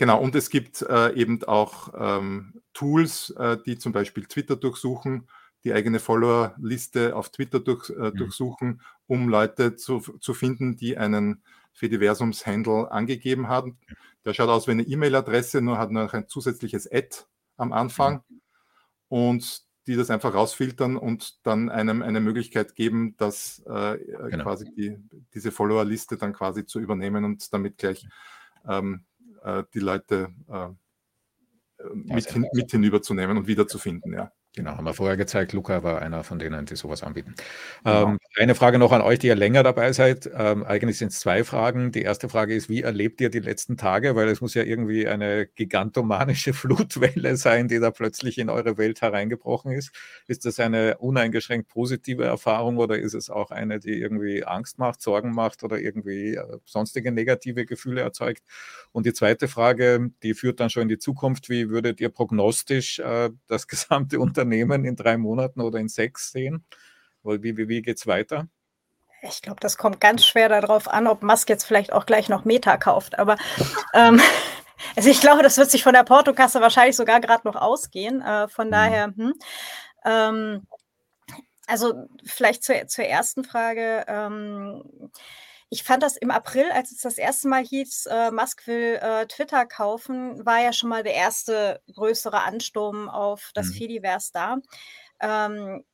Genau, und es gibt äh, eben auch ähm, Tools, äh, die zum Beispiel Twitter durchsuchen, die eigene Follower-Liste auf Twitter durch, äh, mhm. durchsuchen, um Leute zu, zu finden, die einen Fediversums-Handle angegeben haben. Der schaut aus wie eine E-Mail-Adresse, nur hat noch ein zusätzliches Ad am Anfang mhm. und die das einfach rausfiltern und dann einem eine Möglichkeit geben, dass äh, genau. quasi die, diese Follower-Liste dann quasi zu übernehmen und damit gleich ähm, äh, die Leute äh, mit, hin, mit hinüberzunehmen und wiederzufinden. Ja. Genau, haben wir vorher gezeigt. Luca war einer von denen, die sowas anbieten. Genau. Ähm, eine Frage noch an euch, die ihr länger dabei seid. Ähm, eigentlich sind es zwei Fragen. Die erste Frage ist, wie erlebt ihr die letzten Tage? Weil es muss ja irgendwie eine gigantomanische [LAUGHS] Flutwelle sein, die da plötzlich in eure Welt hereingebrochen ist. Ist das eine uneingeschränkt positive Erfahrung oder ist es auch eine, die irgendwie Angst macht, Sorgen macht oder irgendwie äh, sonstige negative Gefühle erzeugt? Und die zweite Frage, die führt dann schon in die Zukunft. Wie würdet ihr prognostisch äh, das [LAUGHS] gesamte Unternehmen Unternehmen in drei Monaten oder in sechs sehen? Wie, wie, wie geht es weiter? Ich glaube, das kommt ganz schwer darauf an, ob Musk jetzt vielleicht auch gleich noch Meta kauft. Aber ähm, [LAUGHS] also ich glaube, das wird sich von der Portokasse wahrscheinlich sogar gerade noch ausgehen. Äh, von mhm. daher, hm, ähm, also vielleicht zur, zur ersten Frage. Ähm, ich fand das im April, als es das erste Mal hieß, äh, Musk will äh, Twitter kaufen, war ja schon mal der erste größere Ansturm auf das mhm. Fediverse da. Ähm,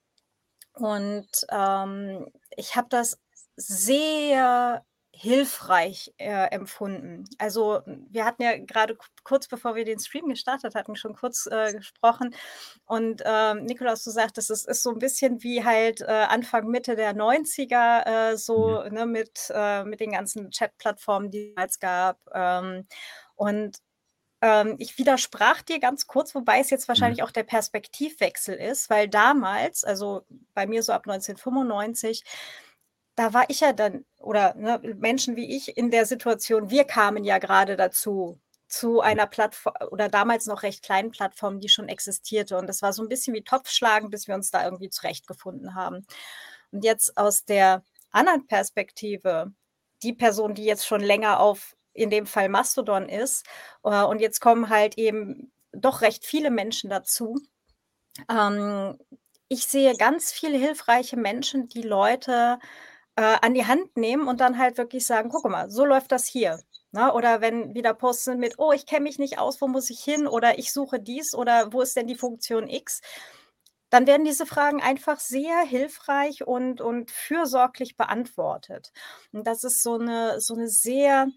und ähm, ich habe das sehr hilfreich äh, empfunden. Also wir hatten ja gerade kurz bevor wir den Stream gestartet hatten, schon kurz äh, gesprochen. Und ähm, Nikolaus, du sagtest, es ist so ein bisschen wie halt äh, Anfang, Mitte der 90er, äh, so mhm. ne, mit, äh, mit den ganzen Chat-Plattformen, die es gab. Ähm, und ähm, ich widersprach dir ganz kurz, wobei es jetzt mhm. wahrscheinlich auch der Perspektivwechsel ist, weil damals, also bei mir so ab 1995, da war ich ja dann, oder ne, Menschen wie ich in der Situation, wir kamen ja gerade dazu, zu einer Plattform oder damals noch recht kleinen Plattform, die schon existierte. Und das war so ein bisschen wie Topfschlagen, bis wir uns da irgendwie zurechtgefunden haben. Und jetzt aus der anderen Perspektive, die Person, die jetzt schon länger auf, in dem Fall Mastodon ist, äh, und jetzt kommen halt eben doch recht viele Menschen dazu. Ähm, ich sehe ganz viele hilfreiche Menschen, die Leute äh, an die Hand nehmen und dann halt wirklich sagen: „Gucke mal, so läuft das hier“, ne? Oder wenn wieder Posts sind mit: „Oh, ich kenne mich nicht aus, wo muss ich hin?“ oder „Ich suche dies“ oder „Wo ist denn die Funktion X?“ Dann werden diese Fragen einfach sehr hilfreich und und fürsorglich beantwortet. Und das ist so eine so 'ne sehr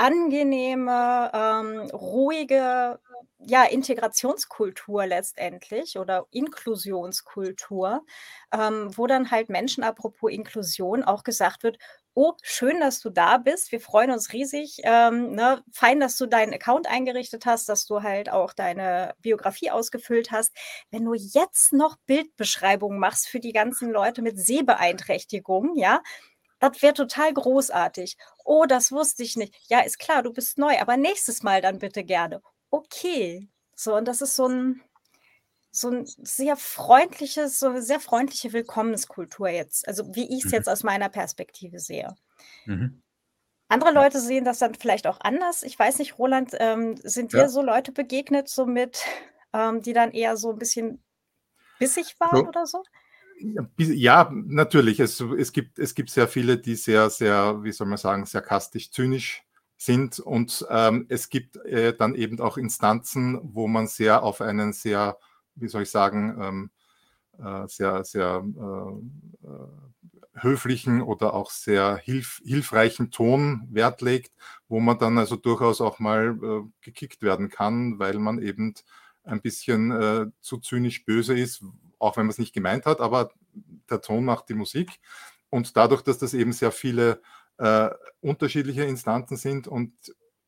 angenehme, ähm, ruhige, ja, Integrationskultur letztendlich oder Inklusionskultur, ähm, wo dann halt Menschen, apropos Inklusion, auch gesagt wird: „Oh, schön, dass du da bist. Wir freuen uns riesig, ähm, ne? Fein, dass du deinen Account eingerichtet hast, dass du halt auch deine Biografie ausgefüllt hast. Wenn du jetzt noch Bildbeschreibungen machst für die ganzen Leute mit Sehbeeinträchtigung, ja, das wäre total großartig. Oh, das wusste ich nicht. Ja, ist klar, du bist neu, aber nächstes Mal dann bitte gerne. Okay. So, und das ist so ein, so ein sehr freundliches, so eine sehr freundliche Willkommenskultur jetzt. Also wie ich es mhm. jetzt aus meiner Perspektive sehe. Mhm. Andere Leute sehen das dann vielleicht auch anders. Ich weiß nicht, Roland, ähm, sind dir ja. so Leute begegnet, so mit, ähm, die dann eher so ein bisschen bissig waren so, oder so? Ja, natürlich. Es, es, gibt, es gibt sehr viele, die sehr, sehr, wie soll man sagen, sarkastisch, zynisch sind. Und ähm, es gibt äh, dann eben auch Instanzen, wo man sehr auf einen sehr, wie soll ich sagen, ähm, äh, sehr, sehr äh, äh höflichen oder auch sehr hilf, hilfreichen Ton Wert legt, wo man dann also durchaus auch mal äh, gekickt werden kann, weil man eben ein bisschen äh, zu zynisch böse ist, auch wenn man es nicht gemeint hat, aber der Ton macht die Musik. Und dadurch, dass das eben sehr viele äh, unterschiedliche Instanzen sind und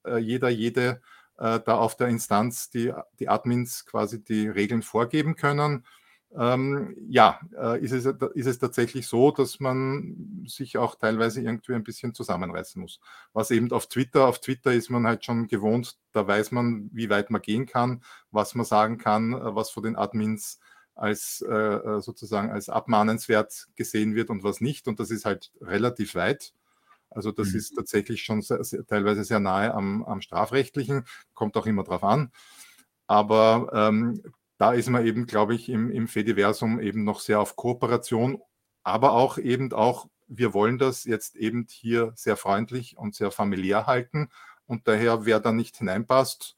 äh, jeder, jede äh, da auf der Instanz die, die Admins quasi die Regeln vorgeben können, ähm, ja, äh, ist, es, ist es tatsächlich so, dass man sich auch teilweise irgendwie ein bisschen zusammenreißen muss. Was eben auf Twitter, auf Twitter ist man halt schon gewohnt, da weiß man, wie weit man gehen kann, was man sagen kann, äh, was von den Admins als äh, sozusagen als abmahnenswert gesehen wird und was nicht. Und das ist halt relativ weit. Also das mhm. ist tatsächlich schon sehr, sehr, teilweise sehr nahe am, am Strafrechtlichen, kommt auch immer drauf an. Aber ähm, da ist man eben, glaube ich, im, im Fediversum eben noch sehr auf Kooperation, aber auch eben auch, wir wollen das jetzt eben hier sehr freundlich und sehr familiär halten. Und daher, wer da nicht hineinpasst,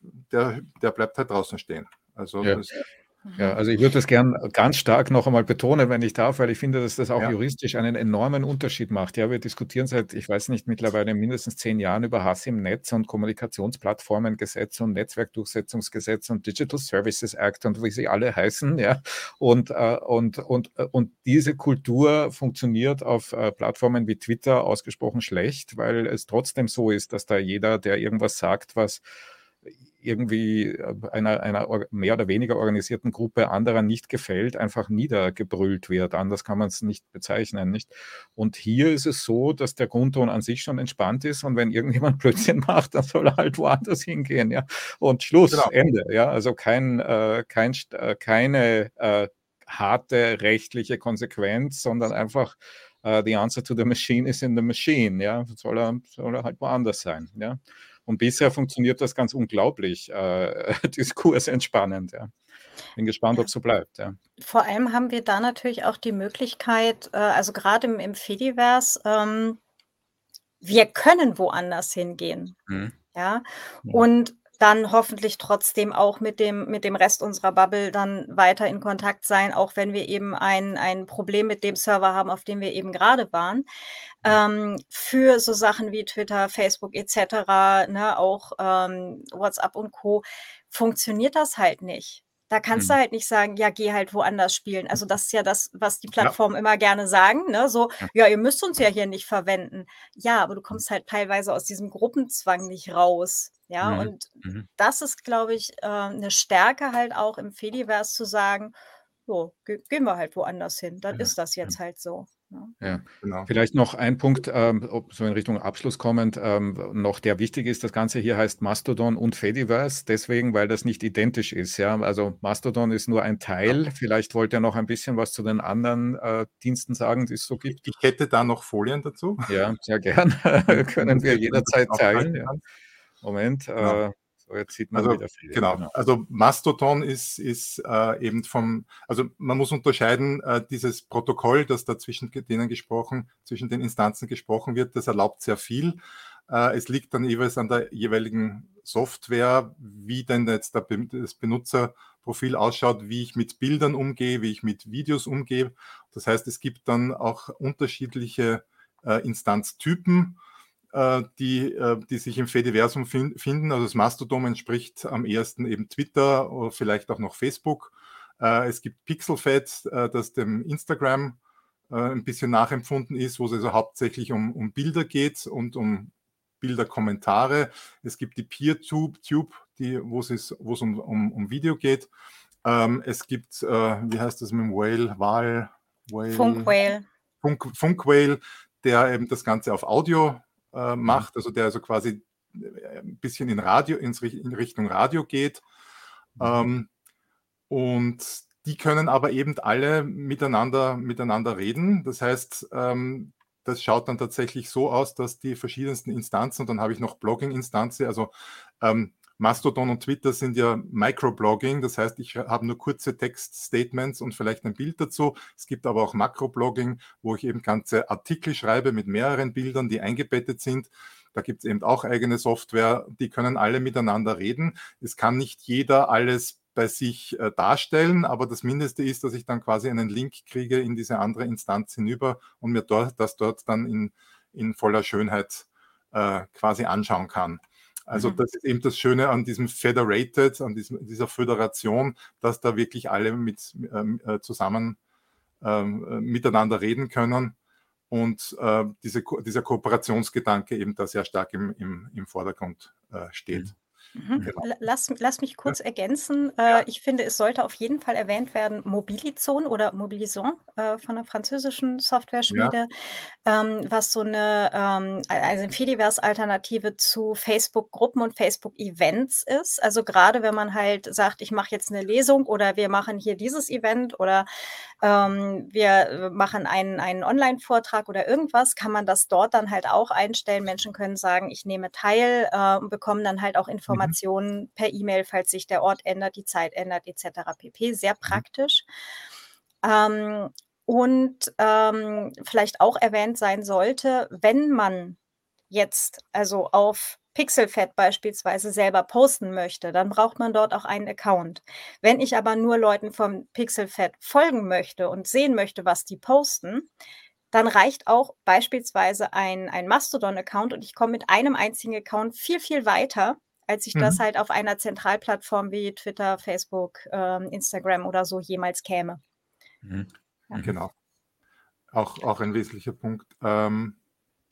der, der bleibt halt draußen stehen. Also ja. das, ja, also ich würde das gern ganz stark noch einmal betonen, wenn ich darf, weil ich finde, dass das auch ja. juristisch einen enormen Unterschied macht. Ja, wir diskutieren seit, ich weiß nicht, mittlerweile mindestens zehn Jahren über Hass im Netz und Kommunikationsplattformengesetz und Netzwerkdurchsetzungsgesetz und Digital Services Act und wie sie alle heißen. Ja, und, äh, und, und, äh, und diese Kultur funktioniert auf äh, Plattformen wie Twitter ausgesprochen schlecht, weil es trotzdem so ist, dass da jeder, der irgendwas sagt, was irgendwie äh, einer, einer mehr oder weniger organisierten Gruppe anderer nicht gefällt, einfach niedergebrüllt wird. Anders kann man es nicht bezeichnen. Nicht? Und hier ist es so, dass der Grundton an sich schon entspannt ist und wenn irgendjemand [LAUGHS] Blödsinn macht, dann soll er halt woanders hingehen. Ja? Und Schluss, genau. Ende. Ja? Also kein, äh, kein, äh, keine äh, harte rechtliche Konsequenz, sondern einfach uh, the answer to the machine is in the machine. Ja? Soll, er, soll er halt woanders sein. Ja? Und bisher funktioniert das ganz unglaublich, äh, [LAUGHS] diskursentspannend. Ja. Bin gespannt, ob es so bleibt. Ja. Vor allem haben wir da natürlich auch die Möglichkeit, äh, also gerade im, im Fediverse, ähm, wir können woanders hingehen. Mhm. Ja, und dann hoffentlich trotzdem auch mit dem, mit dem Rest unserer Bubble dann weiter in Kontakt sein, auch wenn wir eben ein, ein Problem mit dem Server haben, auf dem wir eben gerade waren. Ähm, für so Sachen wie Twitter, Facebook etc., ne, auch ähm, WhatsApp und Co. funktioniert das halt nicht. Da kannst mhm. du halt nicht sagen, ja, geh halt woanders spielen. Also das ist ja das, was die Plattformen ja. immer gerne sagen, ne? So, ja. ja. ihr müsst uns ja hier nicht verwenden. Ja, aber du kommst halt teilweise aus diesem Gruppenzwang nicht raus. Ja, mhm. und mhm. das ist, glaube ich, äh, eine Stärke halt auch im Fediverse zu sagen, so, ge gehen wir halt woanders hin. Dann ist das jetzt halt so. Ne? Ja, genau. Vielleicht noch ein Punkt, ähm, so in Richtung Abschluss kommend, ähm, noch der wichtig ist, das Ganze hier heißt Mastodon und Fediverse, deswegen, weil das nicht identisch ist. Ja? Also Mastodon ist nur ein Teil. Vielleicht wollt ihr noch ein bisschen was zu den anderen äh, Diensten sagen, die es so gibt. Ich hätte da noch Folien dazu. Ja, sehr gern. [LAUGHS] Können wir jederzeit teilen. Ja. Moment. Genau. Äh, so, jetzt sieht man also, wieder viel. Genau. genau. Also Mastodon ist, ist äh, eben vom, also man muss unterscheiden, äh, dieses Protokoll, das da zwischen denen gesprochen, zwischen den Instanzen gesprochen wird, das erlaubt sehr viel. Äh, es liegt dann jeweils an der jeweiligen Software, wie denn jetzt der, das Benutzerprofil ausschaut, wie ich mit Bildern umgehe, wie ich mit Videos umgehe. Das heißt, es gibt dann auch unterschiedliche äh, Instanztypen die, äh, die sich im Fediversum finden. Also das Mastodon entspricht am ersten eben Twitter oder vielleicht auch noch Facebook. Äh, es gibt Pixelfed, das dem Instagram ein bisschen nachempfunden ist, wo es also hauptsächlich um, um Bilder geht und um Bilderkommentare. Es gibt die PeerTube, Tube, die, wo es, um, um, um Video geht. Ähm, es gibt, äh, wie heißt das mit dem Whale, Wal, Whale, Funkwhale. Funk, Funkwhale, der eben das Ganze auf Audio äh, mhm. macht, also der also quasi äh, ein bisschen in Radio, ins, in Richtung Radio geht. Mhm. Ähm, und die können aber eben alle miteinander, miteinander reden. Das heißt, ähm, das schaut dann tatsächlich so aus, dass die verschiedensten Instanzen, und dann habe ich noch Blogging-Instanzen, also ähm, Mastodon und Twitter sind ja Microblogging, das heißt, ich habe nur kurze Textstatements und vielleicht ein Bild dazu. Es gibt aber auch Makroblogging, wo ich eben ganze Artikel schreibe mit mehreren Bildern, die eingebettet sind. Da gibt es eben auch eigene Software, die können alle miteinander reden. Es kann nicht jeder alles bei sich äh, darstellen, aber das Mindeste ist, dass ich dann quasi einen Link kriege in diese andere Instanz hinüber und mir dort, das dort dann in, in voller Schönheit äh, quasi anschauen kann. Also mhm. das ist eben das Schöne an diesem Federated, an diesem, dieser Föderation, dass da wirklich alle mit, ähm, äh, zusammen ähm, äh, miteinander reden können und äh, diese, dieser Kooperationsgedanke eben da sehr stark im, im, im Vordergrund äh, steht. Mhm. Mhm. Genau. Lass, lass mich kurz ja. ergänzen. Äh, ja. Ich finde, es sollte auf jeden Fall erwähnt werden, Mobilizon oder Mobilison äh, von der französischen Software-Schmiede, ja. ähm, was so eine, ähm, also eine Fediverse-Alternative zu Facebook-Gruppen und Facebook-Events ist. Also gerade wenn man halt sagt, ich mache jetzt eine Lesung oder wir machen hier dieses Event oder ähm, wir äh, machen einen, einen Online-Vortrag oder irgendwas, kann man das dort dann halt auch einstellen. Menschen können sagen, ich nehme teil äh, und bekommen dann halt auch mhm. Informationen mhm. per E-Mail, falls sich der Ort ändert, die Zeit ändert, etc. pp. Sehr mhm. praktisch. Ähm, und ähm, vielleicht auch erwähnt sein sollte, wenn man jetzt also auf Pixelfed beispielsweise selber posten möchte, dann braucht man dort auch einen Account. Wenn ich aber nur Leuten vom Pixelfed folgen möchte und sehen möchte, was die posten, dann reicht auch beispielsweise ein, ein Mastodon-Account und ich komme mit einem einzigen Account viel, viel weiter, als ich mhm. das halt auf einer Zentralplattform wie Twitter, Facebook, ähm, Instagram oder so jemals käme. Mhm. Ja. Genau. Auch, auch ein wesentlicher Punkt. Ähm,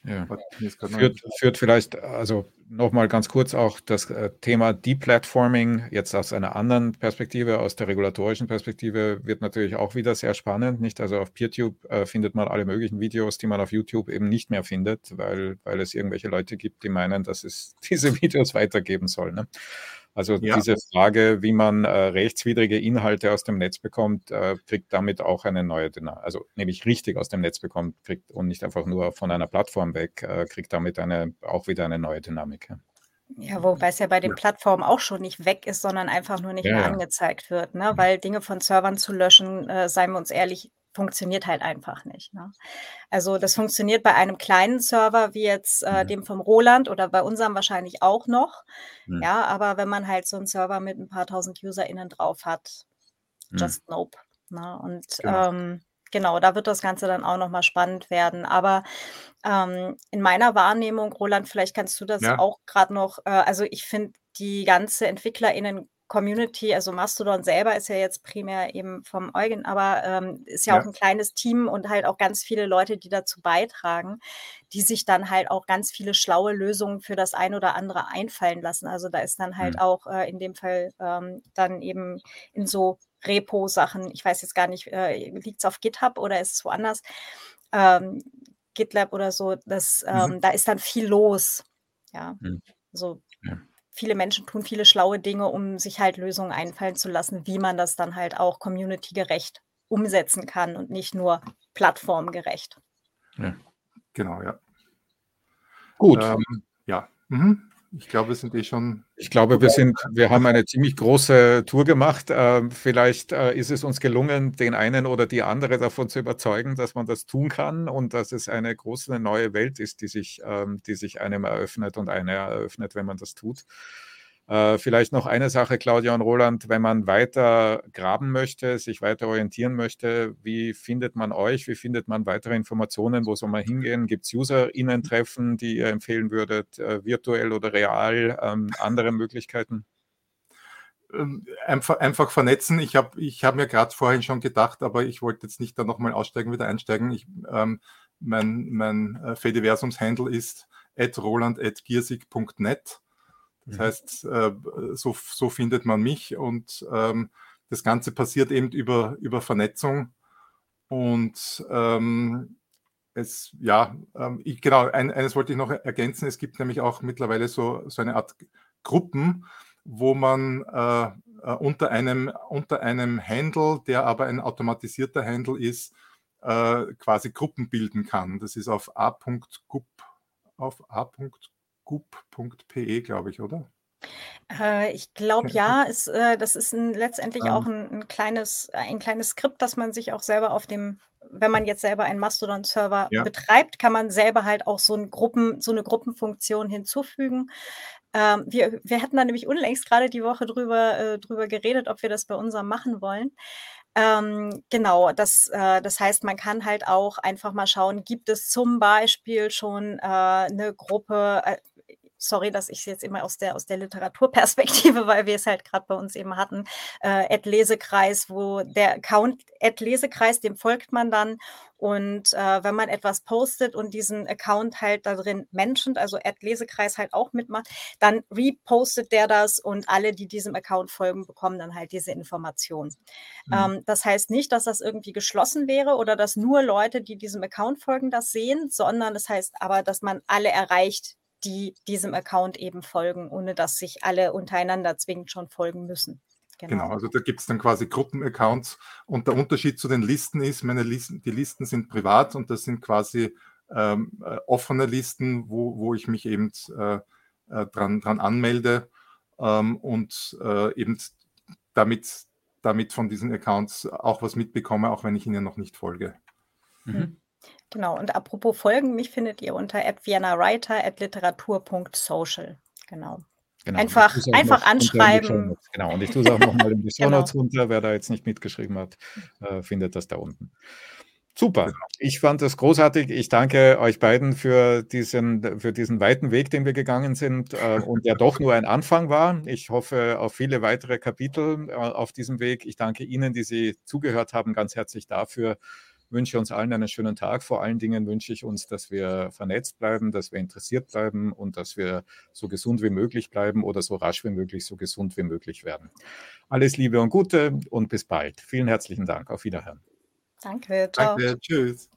ja. Führt, führt vielleicht, also nochmal ganz kurz auch das äh, Thema Deplatforming, jetzt aus einer anderen Perspektive, aus der regulatorischen Perspektive, wird natürlich auch wieder sehr spannend. Nicht? Also auf PeerTube äh, findet man alle möglichen Videos, die man auf YouTube eben nicht mehr findet, weil, weil es irgendwelche Leute gibt, die meinen, dass es [LAUGHS] diese Videos weitergeben soll. Ne? Also ja. diese Frage, wie man äh, rechtswidrige Inhalte aus dem Netz bekommt, äh, kriegt damit auch eine neue Dynamik. Also nämlich richtig aus dem Netz bekommt, kriegt und nicht einfach nur von einer Plattform weg, äh, kriegt damit eine, auch wieder eine neue Dynamik. Ja. Ja, wobei es ja bei den Plattformen auch schon nicht weg ist, sondern einfach nur nicht ja, mehr angezeigt wird, ne? Weil Dinge von Servern zu löschen, äh, seien wir uns ehrlich, funktioniert halt einfach nicht. Ne? Also das funktioniert bei einem kleinen Server wie jetzt äh, mhm. dem vom Roland oder bei unserem wahrscheinlich auch noch. Mhm. Ja, aber wenn man halt so einen Server mit ein paar tausend UserInnen drauf hat, mhm. just mhm. nope. Ne? Und genau. Ähm, genau, da wird das Ganze dann auch nochmal spannend werden. Aber ähm, in meiner Wahrnehmung, Roland, vielleicht kannst du das ja. auch gerade noch, äh, also ich finde die ganze EntwicklerInnen Community, also Mastodon selber ist ja jetzt primär eben vom Eugen, aber ähm, ist ja, ja, auch ein kleines Team und halt auch ganz viele Leute, die dazu beitragen, die sich dann halt auch ganz viele schlaue Lösungen für das ein oder andere einfallen lassen. Also da ist dann halt mhm. auch äh, in dem Fall ähm, dann eben in so Repo-Sachen, ich weiß jetzt gar nicht, äh, liegt es auf GitHub oder ist es woanders? Ähm, GitLab oder so, das, mhm. ähm, da ist dann viel los. Ja, mhm. so. Ja viele Menschen tun viele schlaue Dinge, um sich halt Lösungen einfallen zu lassen, wie man das dann halt auch communitygerecht umsetzen kann und nicht nur plattformgerecht. Ja. Genau, ja. Gut. Ähm, ja. Mhm. Ich glaube, wir sind eh schon. Ich glaube, wir sind, wir haben eine ziemlich große Tour gemacht. Ähm, vielleicht äh, ist es uns gelungen, den einen oder die andere davon zu überzeugen, dass man das tun kann und dass es eine große neue Welt ist, die sich, ähm, die sich einem eröffnet und eine eröffnet, wenn man das tut. Äh, vielleicht noch eine Sache, Claudia und Roland, wenn man weiter graben möchte, sich weiter orientieren möchte, wie findet man euch? Wie findet man weitere Informationen? Wo soll man hingehen? Gibt es UserInnen-Treffen, die ihr empfehlen würdet, äh, virtuell oder real? Ähm, andere Möglichkeiten? Ähm, einfach, einfach vernetzen. Ich habe ich hab mir gerade vorhin schon gedacht, aber ich wollte jetzt nicht da nochmal aussteigen, wieder einsteigen. Ich, ähm, mein mein äh, Fediversums-Handle ist at roland.giersig.net. Das mhm. heißt, äh, so, so findet man mich und ähm, das Ganze passiert eben über, über Vernetzung. Und ähm, es, ja, ähm, ich, genau, ein, eines wollte ich noch ergänzen. Es gibt nämlich auch mittlerweile so, so eine Art Gruppen, wo man äh, äh unter, einem, unter einem Handle, der aber ein automatisierter Handle ist, äh, quasi Gruppen bilden kann. Das ist auf a.gup, auf a.gup gup.pe, glaube ich, oder? Äh, ich glaube ja, ist, äh, das ist 'n letztendlich auch Ähm. 'n 'n kleines ein kleines Skript, das man sich auch selber auf dem wenn man jetzt selber einen Mastodon-Server ja. betreibt, kann man selber halt auch so, ein Gruppen, so eine Gruppenfunktion hinzufügen. Ähm, wir, wir hatten da nämlich unlängst gerade die Woche drüber, äh, drüber geredet, ob wir das bei unserem machen wollen. Ähm, genau, das, äh, das heißt, man kann halt auch einfach mal schauen, gibt es zum Beispiel schon äh, eine Gruppe, äh, sorry, dass ich es jetzt immer aus der, aus der Literaturperspektive, [LAUGHS] weil wir es halt gerade bei uns eben hatten, äh, Ad-Lesekreis, wo der Account Ad-Lesekreis, dem folgt man dann. Und äh, wenn man etwas postet und diesen Account halt da drin mentioned, also Ad-Lesekreis halt auch mitmacht, dann repostet der das und alle, die diesem Account folgen, bekommen dann halt diese Information. Mhm. Ähm, das heißt nicht, dass das irgendwie geschlossen wäre oder dass nur Leute, die diesem Account folgen, das sehen, sondern das heißt aber, dass man alle erreicht, die diesem Account eben folgen, ohne dass sich alle untereinander zwingend schon folgen müssen. Genau, genau also da gibt es dann quasi Gruppenaccounts und der Unterschied zu den Listen ist, meine Listen, die Listen sind privat und das sind quasi ähm, äh, offene Listen, wo, wo ich mich eben äh, äh, dran, dran anmelde ähm, und äh, eben damit, damit von diesen Accounts auch was mitbekomme, auch wenn ich ihnen noch nicht folge. Mhm. Genau, und apropos Folgen, mich findet ihr unter @viennawriter@literatur.social. Genau. Genau. Einfach, einfach anschreiben. Genau, und ich tue es auch nochmal in die [LAUGHS] Show Notes genau. runter. Wer da jetzt nicht mitgeschrieben hat, [LAUGHS] äh, findet das da unten. Super. Genau. Ich fand das großartig. Ich danke euch beiden für diesen, für diesen weiten Weg, den wir gegangen sind äh, und der doch nur ein Anfang war. Ich hoffe auf viele weitere Kapitel äh, auf diesem Weg. Ich danke Ihnen, die Sie zugehört haben, ganz herzlich dafür wünsche uns allen einen schönen Tag. Vor allen Dingen wünsche ich uns, dass wir vernetzt bleiben, dass wir interessiert bleiben und dass wir so gesund wie möglich bleiben oder so rasch wie möglich so gesund wie möglich werden. Alles Liebe und Gute und bis bald. Vielen herzlichen Dank. Auf Wiederhören. Danke. Ciao. Danke. Tschüss.